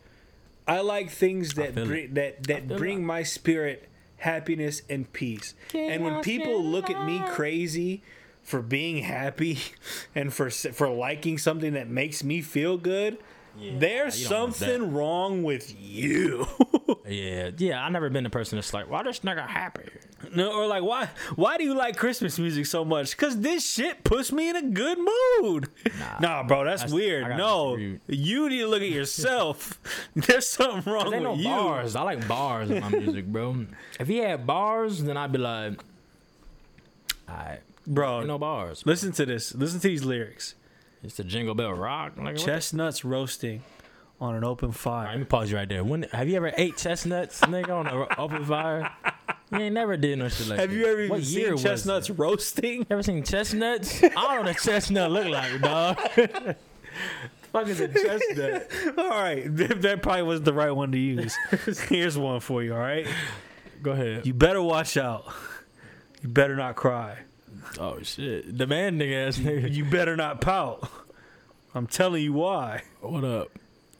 I like things that bring that that bring my spirit happiness and peace. Get and when people look at me crazy for being happy and for for liking something that makes me feel good, there's want that. something wrong with you. Yeah. Yeah. I never been the person that's like, why this nigga happy? no, or like why why do you like Christmas music so much? Cuz this shit puts me in a good mood. Nah, bro, that's, That's- weird. No. You need to look at yourself. there's something wrong with no you. bars. I like bars in my music, bro. If he had bars, then I'd be like, alright. Bro, no bars. listen to this. Listen to these lyrics. It's the Jingle Bell Rock. Like? Chestnuts roasting on an open fire. let me pause you right there. When have you ever ate chestnuts, nigga, on an open fire? You ain't never did no shit like that. Have that. you ever what seen chestnuts roasting? Ever seen chestnuts? I don't know what a chestnut look like, dog. Fuck is a chestnut? all right, that that probably wasn't the right one to use. Here's one for you, all right? Go ahead. You better watch out. You better not cry. Oh shit, the man nigga ass nigga. You better not pout. I'm telling you why. What up?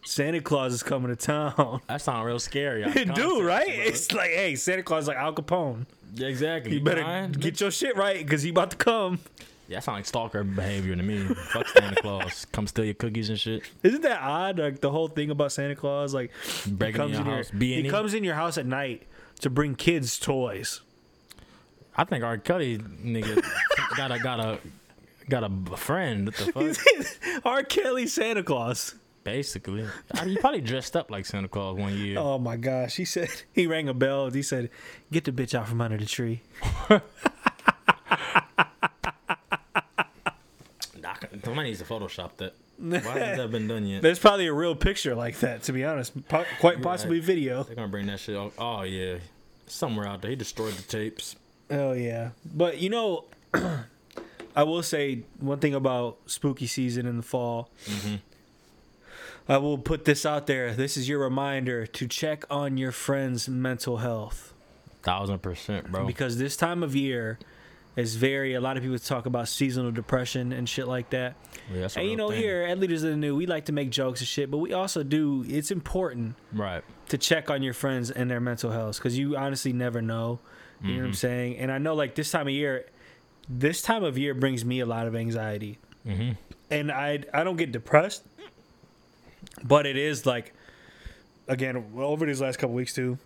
Santa Claus is coming to town. That sound real scary. out of Dude, right? bro. It's like, hey, Santa Claus is like Al Capone. Yeah, exactly. You better get your shit right because he about to come. Yeah, that sound like stalker behavior to me. Fuck Santa Claus. Come steal your cookies and shit. Isn't that odd? Like the whole thing about Santa Claus, like he Breaking in your in your house. He comes in your house at night to bring kids toys. I think R. Kelly nigga got a got a got a friend. What the fuck? R. Kelly Santa Claus. Basically, I mean, you probably dressed up like Santa Claus one year. Oh my gosh. He said he rang a bell. He said, "Get the bitch out from under the tree." Somebody needs to Photoshop that. Why hasn't that been done yet? There's probably a real picture like that, to be honest. Po- quite possibly video. They're gonna bring that shit. Out. Oh yeah, somewhere out there. He destroyed the tapes. Oh yeah. But you know, I will say one thing about spooky season in the fall. Mm-hmm. I will put this out there. This is your reminder to check on your friend's mental health Thousand percent, bro. because this time of year is very. A lot of people talk about seasonal depression and shit like that. Yeah, And you know, thing. here at Leaders of the New, we like to make jokes and shit, but we also do. It's important right? to check on your friends and their mental health because you honestly never know. You know what Mm-hmm. I'm saying? And I know, like this time of year, this time of year brings me a lot of anxiety, Mm-hmm. and I I don't get depressed, but it is like, again, over these last couple weeks too,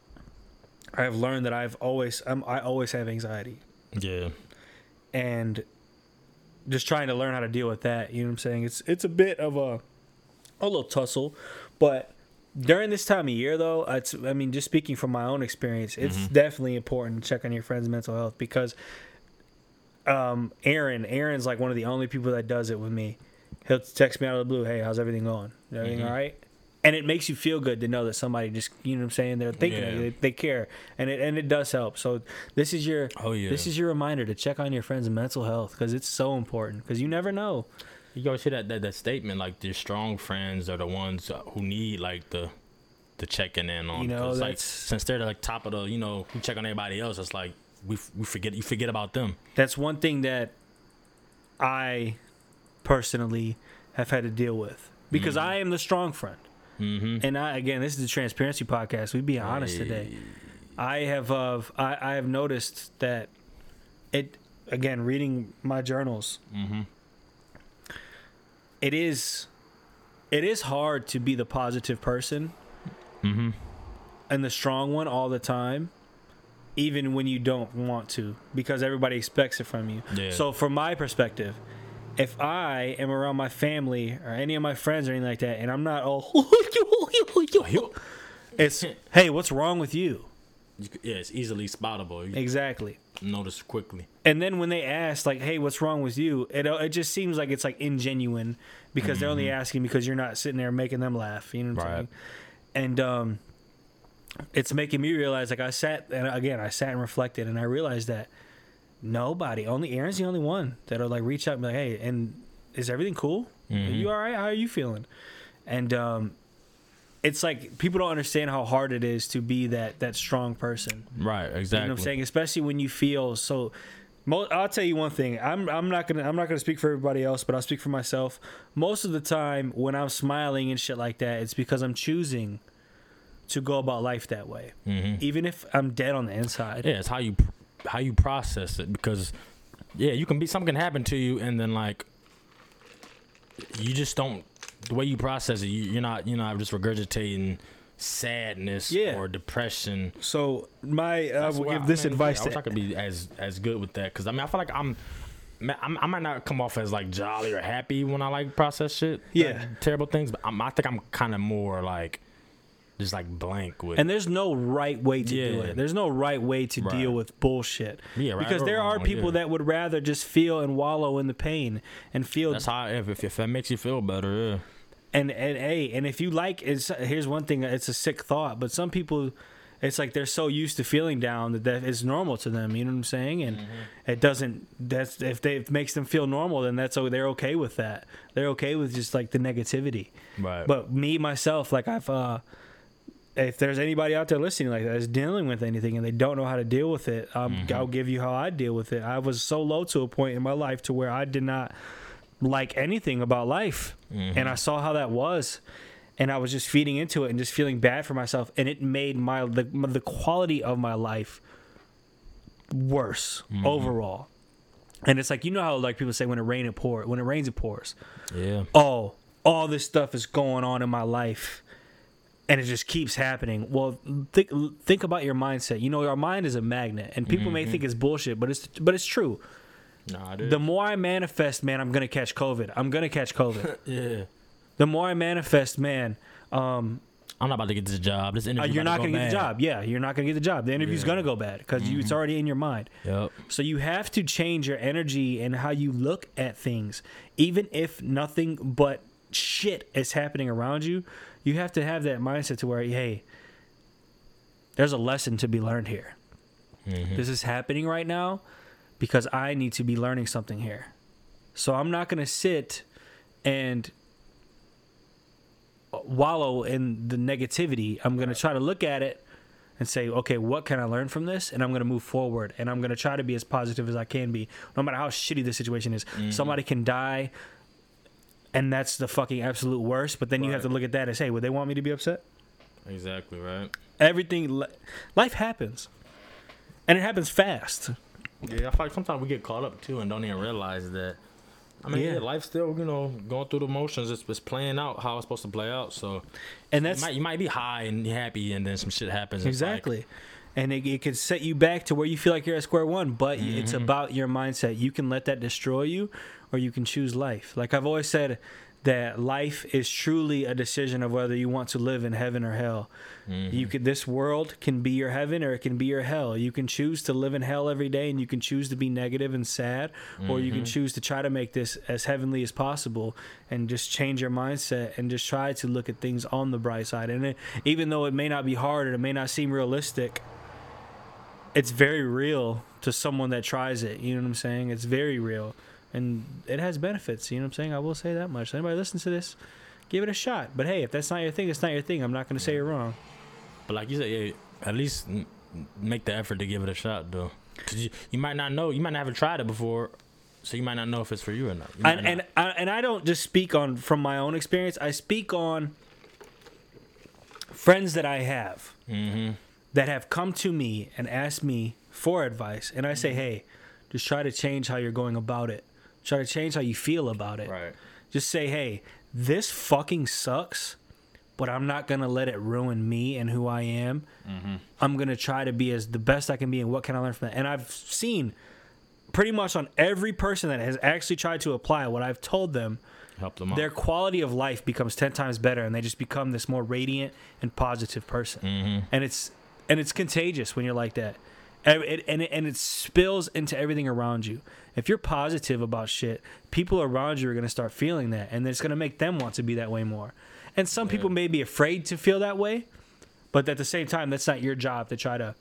I have learned that I've always I'm, I always have anxiety, Yeah. and just trying to learn how to deal with that. You know what I'm saying? It's it's a bit of a a little tussle, but during this time of year though, it's I mean just speaking from my own experience, it's definitely important to check on your friend's mental health because um Aaron, Aaron's like one of the only people that does it with me. He'll text me out of the blue, "Hey, how's everything going? Everything Mhm. all right?" And it makes you feel good to know that somebody just, you know what I'm saying, they're thinking of you, Yeah. they, they care. And it and it does help. So this is your Oh yeah. this is your reminder to check on your friend's mental health because it's so important because you never know. You always hear that, that that statement like the strong friends are the ones who need like the the checking in on. You know, like since they're like top of the you know we check on everybody else. It's like we we forget you forget about them. That's one thing that I personally have had to deal with because I am the strong friend. Mm-hmm. And I again, this is the transparency podcast. We being honest today. I have uh, I, I have noticed that it again reading my journals. Mm-hmm. It is it is hard to be the positive person Mm-hmm. and the strong one all the time, even when you don't want to, because everybody expects it from you. Yeah. So, from my perspective, if I am around my family or any of my friends or anything like that, and I'm not all, It's hey, what's wrong with you? Yeah, it's easily spottable. You Exactly. notice quickly. And then when they ask like, "Hey, what's wrong with you?" It it just seems like it's like ingenuine because they're only asking because you're not sitting there making them laugh. You know what I'm Right. saying? And um, it's making me realize like I sat and again I sat and reflected and I realized that nobody, only Aaron's the only one that'll like reach out and be like, "Hey, and is everything cool? Are you all right? How are you feeling?" And um, it's like people don't understand how hard it is to be that that strong person. Right, exactly. You know what I'm saying? Especially when you feel so. I'll tell you one thing. I'm I'm not gonna I'm not gonna speak for everybody else, but I'll speak for myself. Most of the time, when I'm smiling and shit like that, it's because I'm choosing to go about life that way, Mhm. even if I'm dead on the inside. Yeah, it's how you how you process it because yeah, you can be something can happen to you and then like you just don't the way you process it. You, you're not you're not just regurgitating sadness Yeah. or depression. So my uh, I will why- give this I mean, advice I wish I could be as as good with that because I mean I feel like I'm. I'm, might not come off as like jolly or happy when I like process shit, like, Yeah. terrible things. But I'm, I think I'm kind of more like, just like blank with. and there's no right way to do it. There's no right way to Right. deal with bullshit. Yeah, right because there are people yeah. that would rather just feel and wallow in the pain and feel That's how if, if if that makes you feel better, yeah. And and hey, and if you like, it's here's one thing. It's a sick thought, but some people, it's like they're so used to feeling down that that is normal to them. You know what I'm saying? And it doesn't. That's if they if it makes them feel normal, then that's oh they're okay with that. They're okay with just like the negativity. Right. But me myself, like I've. uh if there's anybody out there listening like that is dealing with anything and they don't know how to deal with it, um, I'll give you how I deal with it. I was so low to a point in my life to where I did not like anything about life, and mm-hmm. I saw how that was, and I was just feeding into it and just feeling bad for myself, and it made my the, the quality of my life worse mm-hmm. overall. And it's like you know how like people say when it rain it pours when it rains it pours yeah. oh, all this stuff is going on in my life and it just keeps happening. Well, think think about your mindset. You know, our mind is a magnet and people may mm-hmm. think it's bullshit, but it's but it's true. Nah, dude. The more I manifest, man, I'm going to catch COVID. I'm going to catch COVID. yeah. the more I manifest, man, um, I'm not about to get this job. This uh, interview. you're about not to going go to get the job. Yeah, you're not going to get the job. The interview's Yeah. going to go bad because you it's already in your mind. Yep. So you have to change your energy and how you look at things. Even if nothing but shit is happening around you, you have to have that mindset to where, hey, there's a lesson to be learned here. This is happening right now because I need to be learning something here. So I'm not going to sit and wallow in the negativity. I'm going to try to look at it and say, okay, what can I learn from this? And I'm going to move forward and I'm going to try to be as positive as I can be, no matter how shitty the situation is. Mm-hmm. Somebody can die, and that's the fucking absolute worst. But then you have to look at that and say, would they want me to be upset? Exactly right. Everything, life happens, and it happens fast. Yeah, I feel like sometimes we get caught up too and don't even realize that. I mean, Yeah. yeah, life's still you know going through the motions. It's, it's playing out how it's supposed to play out. So And you that's might, you might be high and happy, and then some shit happens. It's like, Exactly. and it, it could set you back to where you feel like you're at square one, but it's Mm-hmm. about your mindset. You can let that destroy you, or you can choose life. Like I've always said, that life is truly a decision of whether you want to live in heaven or hell. Mm-hmm. You could this world can be your heaven or it can be your hell. You can choose to live in hell every day and you can choose to be negative and sad or you can choose to try to make this as heavenly as possible and just change your mindset and just try to look at things on the bright side. And it, even though it may not be hard and it may not seem realistic, it's very real to someone that tries it. You know what I'm saying? It's very real. And it has benefits. You know what I'm saying? I will say that much. Anybody listen to this, give it a shot. But hey, if that's not your thing, it's not your thing. I'm not going to say you're wrong. But like you said, yeah, at least make the effort to give it a shot, though. Cause you, you might not know, you might not have tried it before, so you might not know if it's for you or not. You And and not. I, and I don't just speak on from my own experience. I speak on friends that I have Mhm. that have come to me and asked me for advice, and I say, Mm-hmm. hey, just try to change how you're going about it. Try to change how you feel about it. right. Just say, hey, this fucking sucks, but I'm not gonna let it ruin me and who I am. I'm gonna try to be as the best I can be, and what can I learn from that? And I've seen pretty much on every person that has actually tried to apply what I've told them, help them out. their quality of life becomes 10 times better and they just become this more radiant and positive person Mm-hmm. and it's and it's contagious when you're like that and it, and it, and it spills into everything around you. If you're positive about shit people around you are going to start feeling that and it's going to make them want to be that way more. And some people may be afraid to feel that way but at the same time that's not your job to try to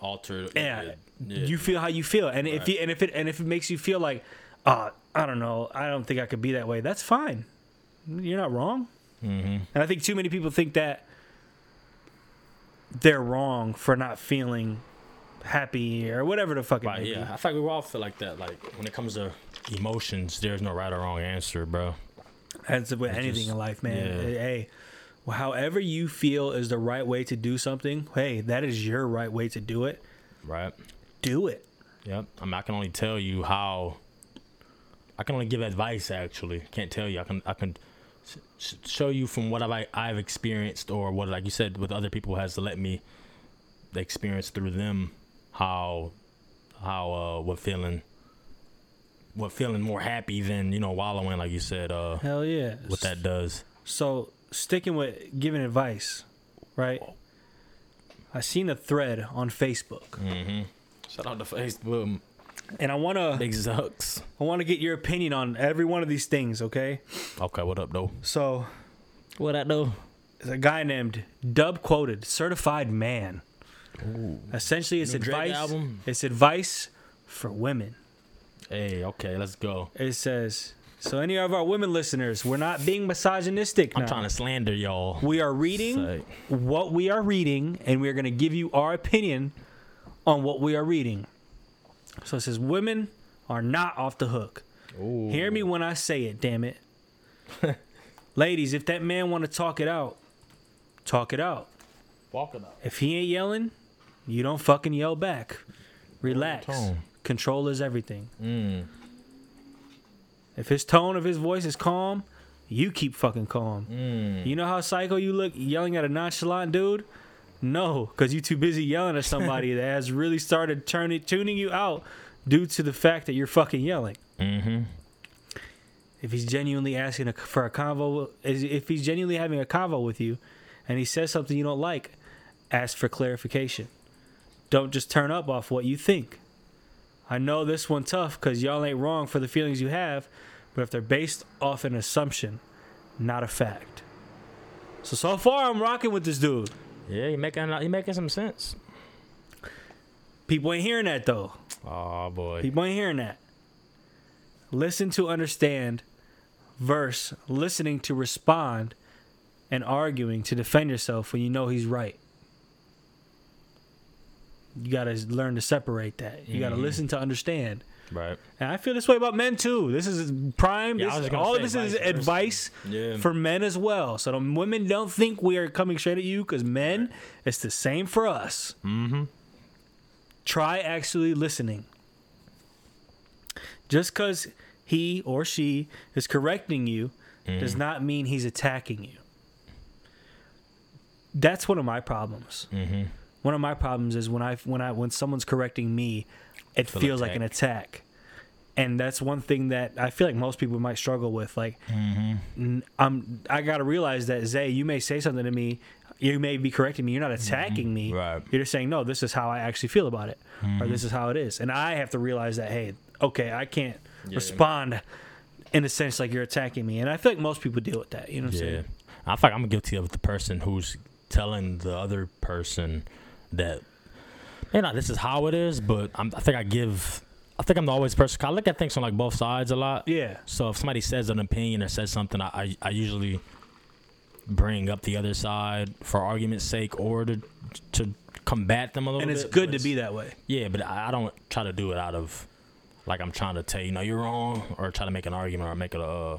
Alter. yeah, yeah. you feel how you feel and if you and if it and if it makes you feel like uh i don't know i don't think i could be that way that's fine. You're not wrong. Mm-hmm. and i think too many people think that they're wrong for not feeling happy or whatever the fuck it Right, yeah, I think we all feel like that. Like when it comes to emotions, there's no right or wrong answer, bro. That's with It anything just- in life man yeah. Eh, hey well, however you feel is the right way to do something hey that is your right way to do it Right. do it Yep. I mean, I can only tell you how. I can only give advice. Actually, can't tell you. I can. I can show you from what I've I've experienced, or what, like you said, with other people has to let me experience through them how how uh what feeling what feeling more happy than you know wallowing, like you said. Uh, hell yeah what that does. So sticking with giving advice, right? I seen a thread on Facebook, Mm-hmm. Shout out to Facebook. And I wanna Big Zucks. I wanna get your opinion on every one of these things, okay? Okay, what up, though? So What up, though? there's a guy named Dub quoted Certified Man. Essentially, it's New advice. album? It's advice for women. Hey, okay, let's go. It says, so any of our women listeners, we're not being misogynistic I'm now. trying to slander y'all. we are reading Say. what we are reading, and we're going to give you our opinion on what we are reading. So it says, Women are not off the hook. Ooh. Hear me when I say it, damn it. Ladies, if that man want to talk it out, talk it out. Walk it out. If he ain't yelling, you don't fucking yell back. Relax. Control is everything. Mm. If his tone of his voice is calm, you keep fucking calm. Mm. You know how psycho you look yelling at a nonchalant dude? No, because you too busy yelling at somebody that has really started turning tuning you out due to the fact that you're fucking yelling. Mm-hmm. If he's genuinely asking a, for a convo, if he's genuinely having a convo with you, and he says something you don't like, ask for clarification. Don't just turn up off what you think. I know this one tough because y'all ain't wrong for the feelings you have, but if they're based off an assumption, not a fact. So so far I'm rocking with this dude. Yeah, you making you making some sense. People ain't hearing that though. Oh boy. People ain't hearing that. Listen to understand, verse listening to respond, and arguing to defend yourself when you know he's right. You gotta learn to separate that. You gotta Mhm. listen to understand. Right. And I feel this way about men too. This is prime. Yeah, this- was just gonna all of this is vice advice Yeah. for men as well. So the women don't think we are coming straight at you because men, it's the same for us. mm-hmm. Try actually listening. Just because he or she is correcting you does not mean he's attacking you. That's one of my problems. Mm-hmm. One of my problems is when I when I when someone's correcting me, it Feel feels like an attack. And that's one thing that I feel like most people might struggle with. Like, Mm-hmm. n- I'm I gotta realize that Zay, you may say something to me, you may be correcting me. You're not attacking me. Right. You're just saying, no, this is how I actually feel about it, or this is how it is, and I have to realize that, hey, okay, I can't Yeah. respond in a sense like you're attacking me, and I feel like most people deal with that. You know what I'm Yeah. saying? I feel like I'm guilty of the person who's telling the other person that, you know, this is how it is, but I'm, I think I give, I think I'm the always person. I look at things from like both sides a lot. Yeah. So if somebody says an opinion or says something, I, I, I usually bring up the other side for argument's sake or to to combat them a little bit. And bit. it's good but to be that way. Yeah, but I I don't try to do it out of like I'm trying to tell you, no, you're wrong, or try to make an argument or make it uh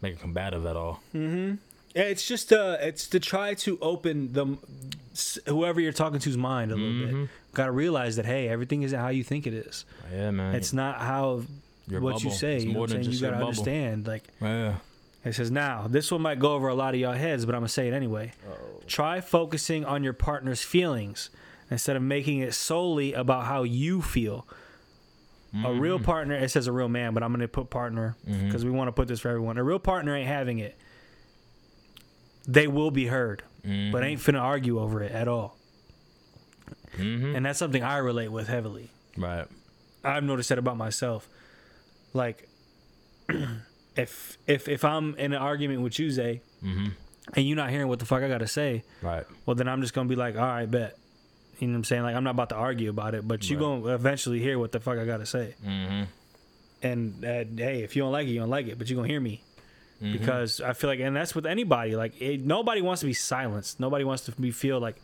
make it combative at all. Yeah, it's just uh, it's to try to open the whoever you're talking to's mind a little Mhm. bit. Got to realize that hey, everything isn't how you think it is. Yeah, man. It's not how Your what you say. It's you know what I'm saying? You got to understand. Like yeah. it says now, this one might go over a lot of y'all heads, but I'm gonna say it anyway. Try focusing on your partner's feelings instead of making it solely about how you feel. A real partner, it says a real man, but I'm going to put partner because we want to put this for everyone. A real partner ain't having it. They will be heard, but ain't finna argue over it at all. Mm-hmm. And that's something I relate with heavily. Right. I've noticed that about myself. Like, if if if I'm in an argument with you, Zay, Mm-hmm. and you're not hearing what the fuck I gotta say, Right. well then I'm just gonna be like, all right, bet. You know what I'm saying? Like I'm not about to argue about it, but you Right. gonna eventually hear what the fuck I gotta say. Mm-hmm. And uh, hey, if you don't like it, you don't like it, but you're gonna hear me Mm-hmm. because I feel like, and that's with anybody. Like it, nobody wants to be silenced. Nobody wants to be feel like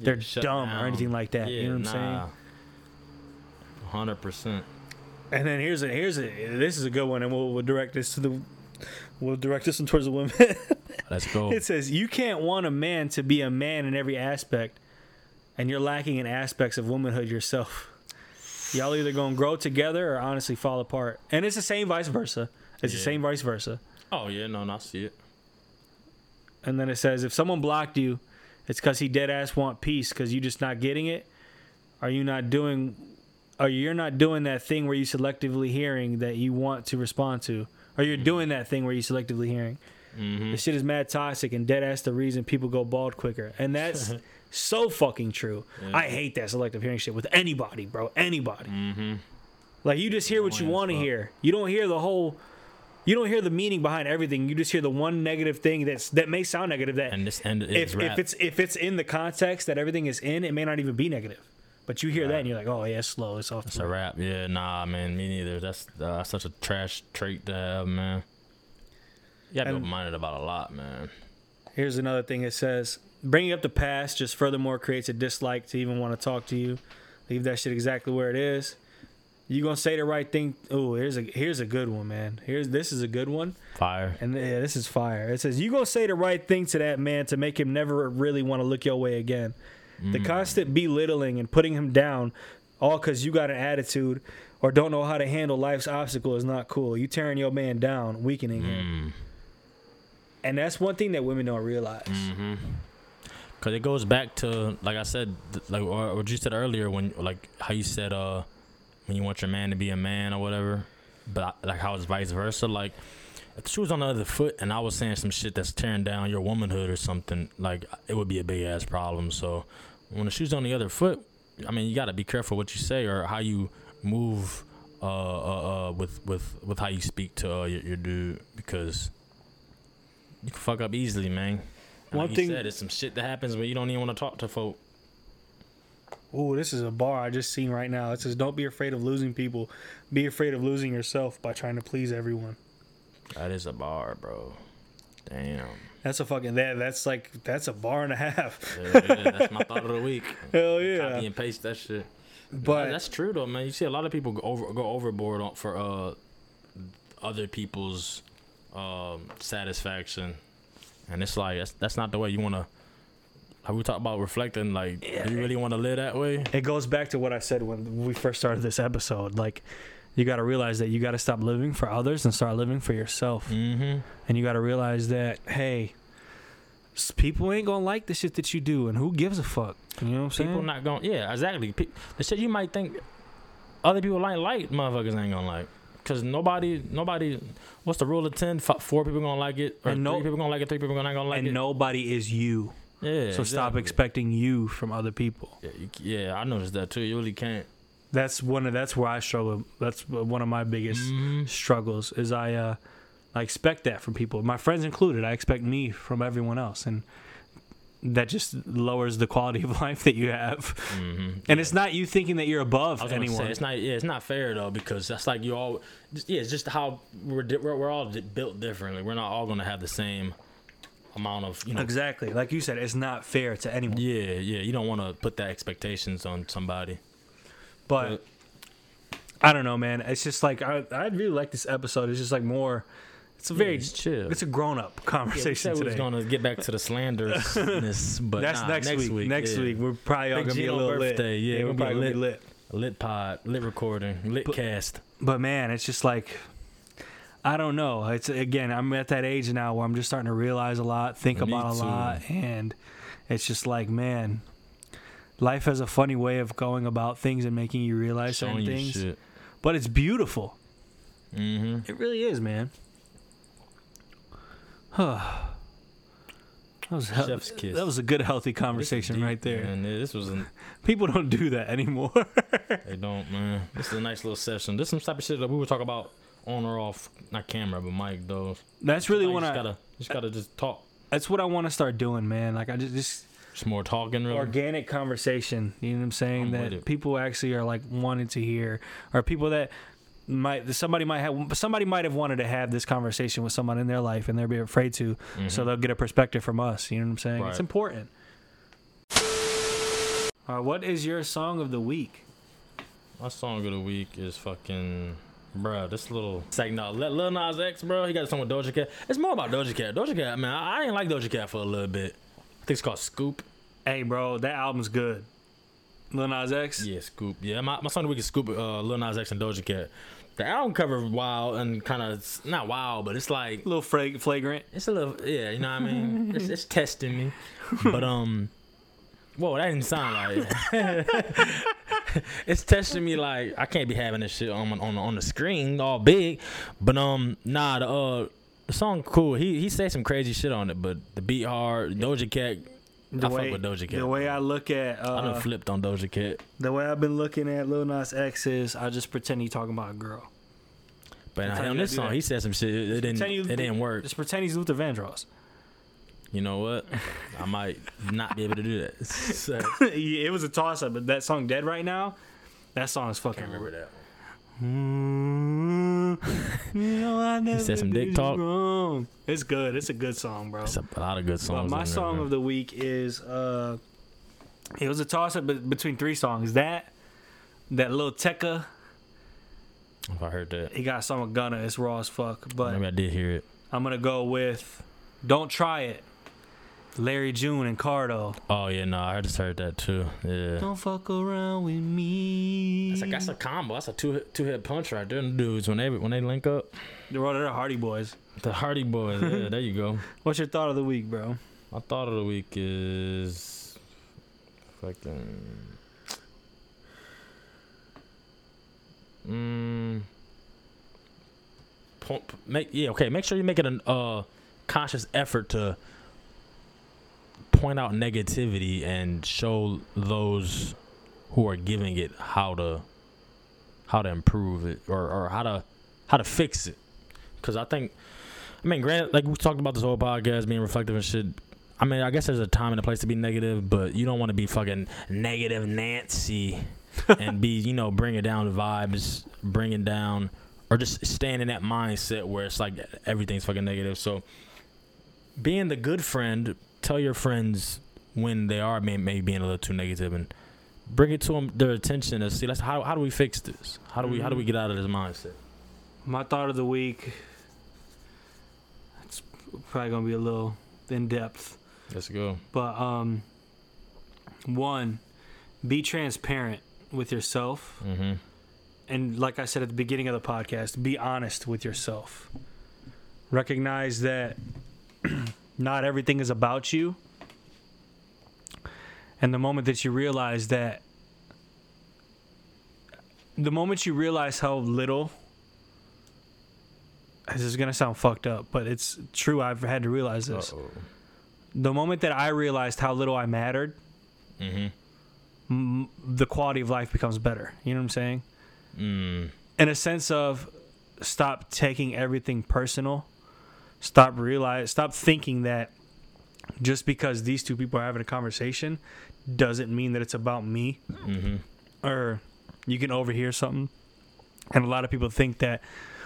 they're shut dumb down. or anything like that. Yeah, you know what I'm saying? Hundred percent. And then here's a here's a this is a good one, and we'll, we'll direct this to the we'll direct this one towards the women. Let's go. it says you can't want a man to be a man in every aspect, and you're lacking in aspects of womanhood yourself. Y'all either gonna grow together or honestly fall apart, and it's the same vice versa. It's the same vice versa. Oh yeah, no, no, I see it. And then it says if someone blocked you, it's because he dead ass want peace because you just not getting it. Are you not doing? Are you're not doing that thing where you selectively hearing that you want to respond to, or you're doing that thing where you selectively hearing. Mm-hmm. This shit is mad toxic and dead ass the reason people go bald quicker. And that's so fucking true. Yeah. I hate that selective hearing shit with anybody, bro. Anybody. Mm-hmm. Like you just hear what you want to hear. You don't hear the whole you don't hear the meaning behind everything. You just hear the one negative thing that's that may sound negative that And this end is if, if it's if it's in the context that everything is in, it may not even be negative. But you hear that and you're like, oh yeah, it's slow, it's off. It's a rap. Yeah, nah, man, me neither. That's uh, such a trash trait to have, man. You gotta be And- open-minded about a lot, man. Here's another thing it says bringing up the past just furthermore creates a dislike to even want to talk to you. Leave that shit exactly where it is. You gonna say the right thing? Oh, here's a here's a good one, man. Here's this is a good one, Fire. and yeah, this is fire. It says you gonna say the right thing to that man to make him never really want to look your way again. The constant belittling and putting him down, all because you got an attitude or don't know how to handle life's obstacle is not cool. You tearing your man down, weakening him, Mm. and that's one thing that women don't realize. Mm-hmm. Cause it goes back to like I said, like or what you said earlier when like how you said uh when you want your man to be a man or whatever, but I, like how it's vice versa. Like if the shoe was on the other foot and I was saying some shit that's tearing down your womanhood or something, like it would be a big ass problem. So when the shoe's on the other foot, I mean you got to be careful what you say or how you move uh uh, uh with with with how you speak to uh, your, your dude because you can fuck up easily, man. One like thing- you said, it's some shit that happens when you don't even want to talk to folk. Ooh, this is a bar I just seen right now. It says, "Don't be afraid of losing people. Be afraid of losing yourself by trying to please everyone." That is a bar, bro. Damn. That's a fucking that. That's like that's a bar and a half. Yeah, yeah, that's my thought of the week. Hell yeah. Copy yeah! and paste that shit. But that's true though, man. You see a lot of people go over go overboard on, for uh other people's um satisfaction, and it's like that's that's not the way you want to. Like we talk about reflecting, like do you really want to live that way? it goes back to what I said when we first started this episode. Like, you got to realize that you got to stop living for others and start living for yourself. Mm-hmm. And you got to realize that hey, people ain't gonna like the shit that you do, and who gives a fuck? You know what I'm saying? People not gonna, Yeah, exactly. Pe- the shit you might think other people like, like motherfuckers ain't gonna like. Cause nobody, nobody. What's the rule of ten? F- four people gonna like it, or And no- three people gonna like it, three people not gonna like and it. And nobody is you. Yeah. So stop expecting you from other people. Yeah, you, yeah, I noticed that too. You really can't. That's one of that's where I struggle. That's one of my biggest Mhm. struggles is I uh I expect that from people, my friends included. I expect me from everyone else, and that just lowers the quality of life that you have. Mhm. And it's not you thinking that you're above I was anyone. say it's not. Yeah, it's not fair though because that's like you all. Just, yeah, it's just how we're, we're we're all built differently. We're not all gonna have the same amount of you know. exactly, like you said, it's not fair to anyone. Yeah, yeah. You don't want to put that expectations on somebody. But I don't know, man. It's just like I I really like this episode. It's just like more. It's a very Yeah, it's chill. It's a grown up Yeah, we conversation said we today. gonna get back to the slanderousness, but That's nah, next, week. Next yeah. week we're probably all gonna be a little birthday, lit. yeah, we're we'll be probably gonna be lit. lit. lit pod, lit recording, lit But- cast. But man, it's just like I don't know. It's again, I'm at that age now where I'm just starting to realize a lot, think Me about a too. lot, and it's just like, man, life has a funny way of going about things and making you realize Showing certain you things. shit. but it's beautiful. Mm-hmm. It really is, man. that was hel- Chef's kiss. that was a good healthy conversation right there. And this was an, People don't do that anymore. they don't man. This is a nice little session. This is some type of shit that we were talking about on or off, not camera, but mic though. that's really Like, what I. just gotta, just gotta just talk. That's what I want to start doing, man. Like I just, just Just more talking, really. organic conversation. You know what I'm saying? I'm that people actually are like wanting to hear, or people that might somebody might have somebody might have wanted to have this conversation with someone in their life and they're be afraid to, so they'll get a perspective from us. You know what I'm saying? It's Mm-hmm. Important. All right, what is your song of the week? My song of the week is fucking. Bruh, this little second out. Lil Lil Nas X, bro. He got a song with Doja Cat. It's more about Doja Cat. Doja Cat, man. I, I didn't like Doja Cat for a little bit. I think it's called Scoop. Hey, bro, that album's good. Lil Nas X. Yeah, Scoop. Yeah, my, my song of the week is Scoop, uh, Lil Nas X and Doja Cat. The album cover wild and kind of not wild, but it's like A little fra- flagrant. it's a little yeah, you know what I mean. it's, it's testing me, but um, whoa, that didn't sound like. it's testing me like I can't be having this shit on on on the screen all big, but um, nah, the uh, the song cool. He he said some crazy shit on it, but the beat hard. Doja Cat. The I way, fuck with Doja Cat. the way I look at I done uh, flipped on Doja Cat, the way I've been looking at Lil Nas X is I just pretend he talking about a girl. but on this song that. he said some shit. It, it didn't Pretend it didn't work. Just pretend he's Luther Vandross. You know what? I might not be able to do that. So, it was a toss up, but that song "Dead" right now, that song is fucking. can't remember that. Mm, you know I never said some dick talk? wrong. It's good. It's a good song, bro. It's a, lot of good songs. But my there, song of the week is uh, it was a toss up between three songs. That that Lil Tecca, if I heard that, he got a song with Gunna. It's raw as fuck. But maybe I did hear it. I'm gonna go with "Don't Try It." Larry June and Cardo. Oh yeah, no, I just heard that too. Yeah, Don't fuck around with me. that's a, that's a combo. That's a two hit, two hit punch right there. Dudes when they when they link up, They're all- the Hardy Boys. the Hardy Boys. Yeah, there you go. What's your thought of the week, bro? My thought of the week is fucking. Mm, make yeah okay. Make sure you make it a uh, conscious effort to point out negativity and show those who are giving it how to how to improve it or, or how to how to fix it. Because I think, I mean, granted, like we talked about this whole podcast being reflective and shit. I mean, I guess there's a time and a place to be negative, but you don't want to be fucking negative Nancy and be, you know, bringing down the vibes, bringing down, or just staying in that mindset where it's like everything's fucking negative. So, being the good friend, tell your friends when they are may- maybe being a little too negative and bring it to them their attention. And see let's how, how do we fix this? How do we how do we get out of this mindset? My thought of the week. It's probably gonna be a little in depth, let's go. But um, one, be transparent with yourself, mm-hmm. And like I said at the beginning of the podcast, be honest with yourself. Recognize that not everything is about you. And the moment that you realize that, the moment you realize how little, this is going to sound fucked up, but it's true. I've had to realize this. Uh-oh. The moment that I realized how little I mattered, mm-hmm m- the quality of life becomes better. You know what I'm saying? mm. in a sense of stop taking everything personal stop realize stop thinking that just because these two people are having a conversation doesn't mean that it's about me. Mm-hmm. Or you can overhear something. And a lot of people think that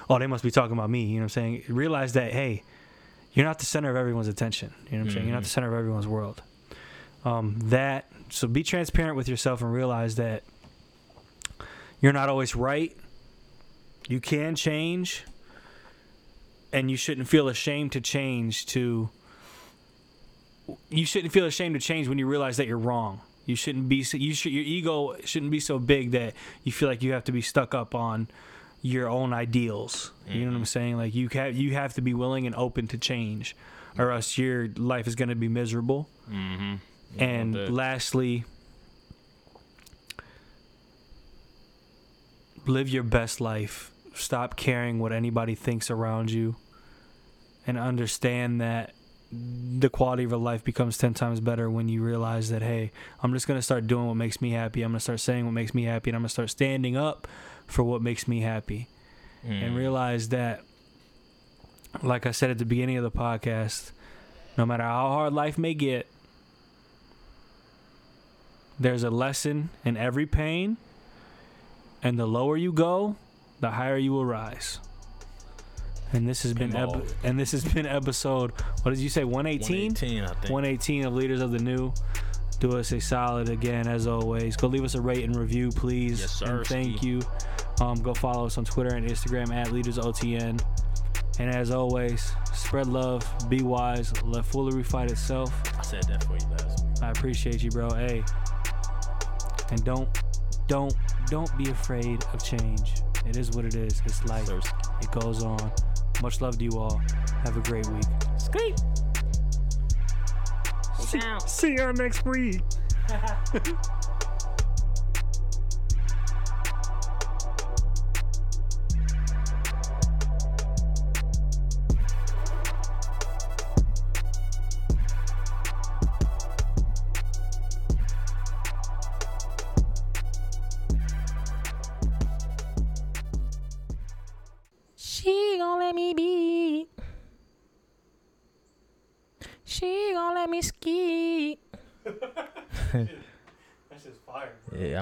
oh they must be talking about me you know what i'm saying? Realize that hey you're not the center of everyone's attention you know what i'm saying? You're not the center of everyone's world. Um, that so be transparent with yourself and realize that you're not always right. You can change and you shouldn't feel ashamed to change to you shouldn't feel ashamed to change when you realize that you're wrong. You shouldn't be you should your ego shouldn't be so big that you feel like you have to be stuck up on your own ideals. You know what i'm saying? Like you have you have to be willing and open to change or else your life is going to be miserable. Mm-hmm. And lastly live your best life. Stop caring what anybody thinks around you, and understand that the quality of your life becomes 10 times better when you realize that hey i'm just going to start doing what makes me happy i'm going to start saying what makes me happy and i'm going to start standing up for what makes me happy Mm. and realize that like i said at the beginning of the podcast no matter how hard life may get there's a lesson in every pain and the lower you go the higher you will rise and this has been ep- and this has been episode what did you say 118 118, I think. 118 of Leaders of the New. Do us a solid again, as always. Go leave us a rate and review, please. Yes, sir, And thank you. Um, go follow us on Twitter and Instagram at LeadersOTN. And as always, spread love, be wise, let foolery fight itself. I said that for you last week. I appreciate you, bro. Hey, and don't, don't, don't be afraid of change. It is what it is. It's life. Sir, It goes on. Much love to you all. Have a great week. Skeet. See you on next week. let me ski. That's just fire. Yeah,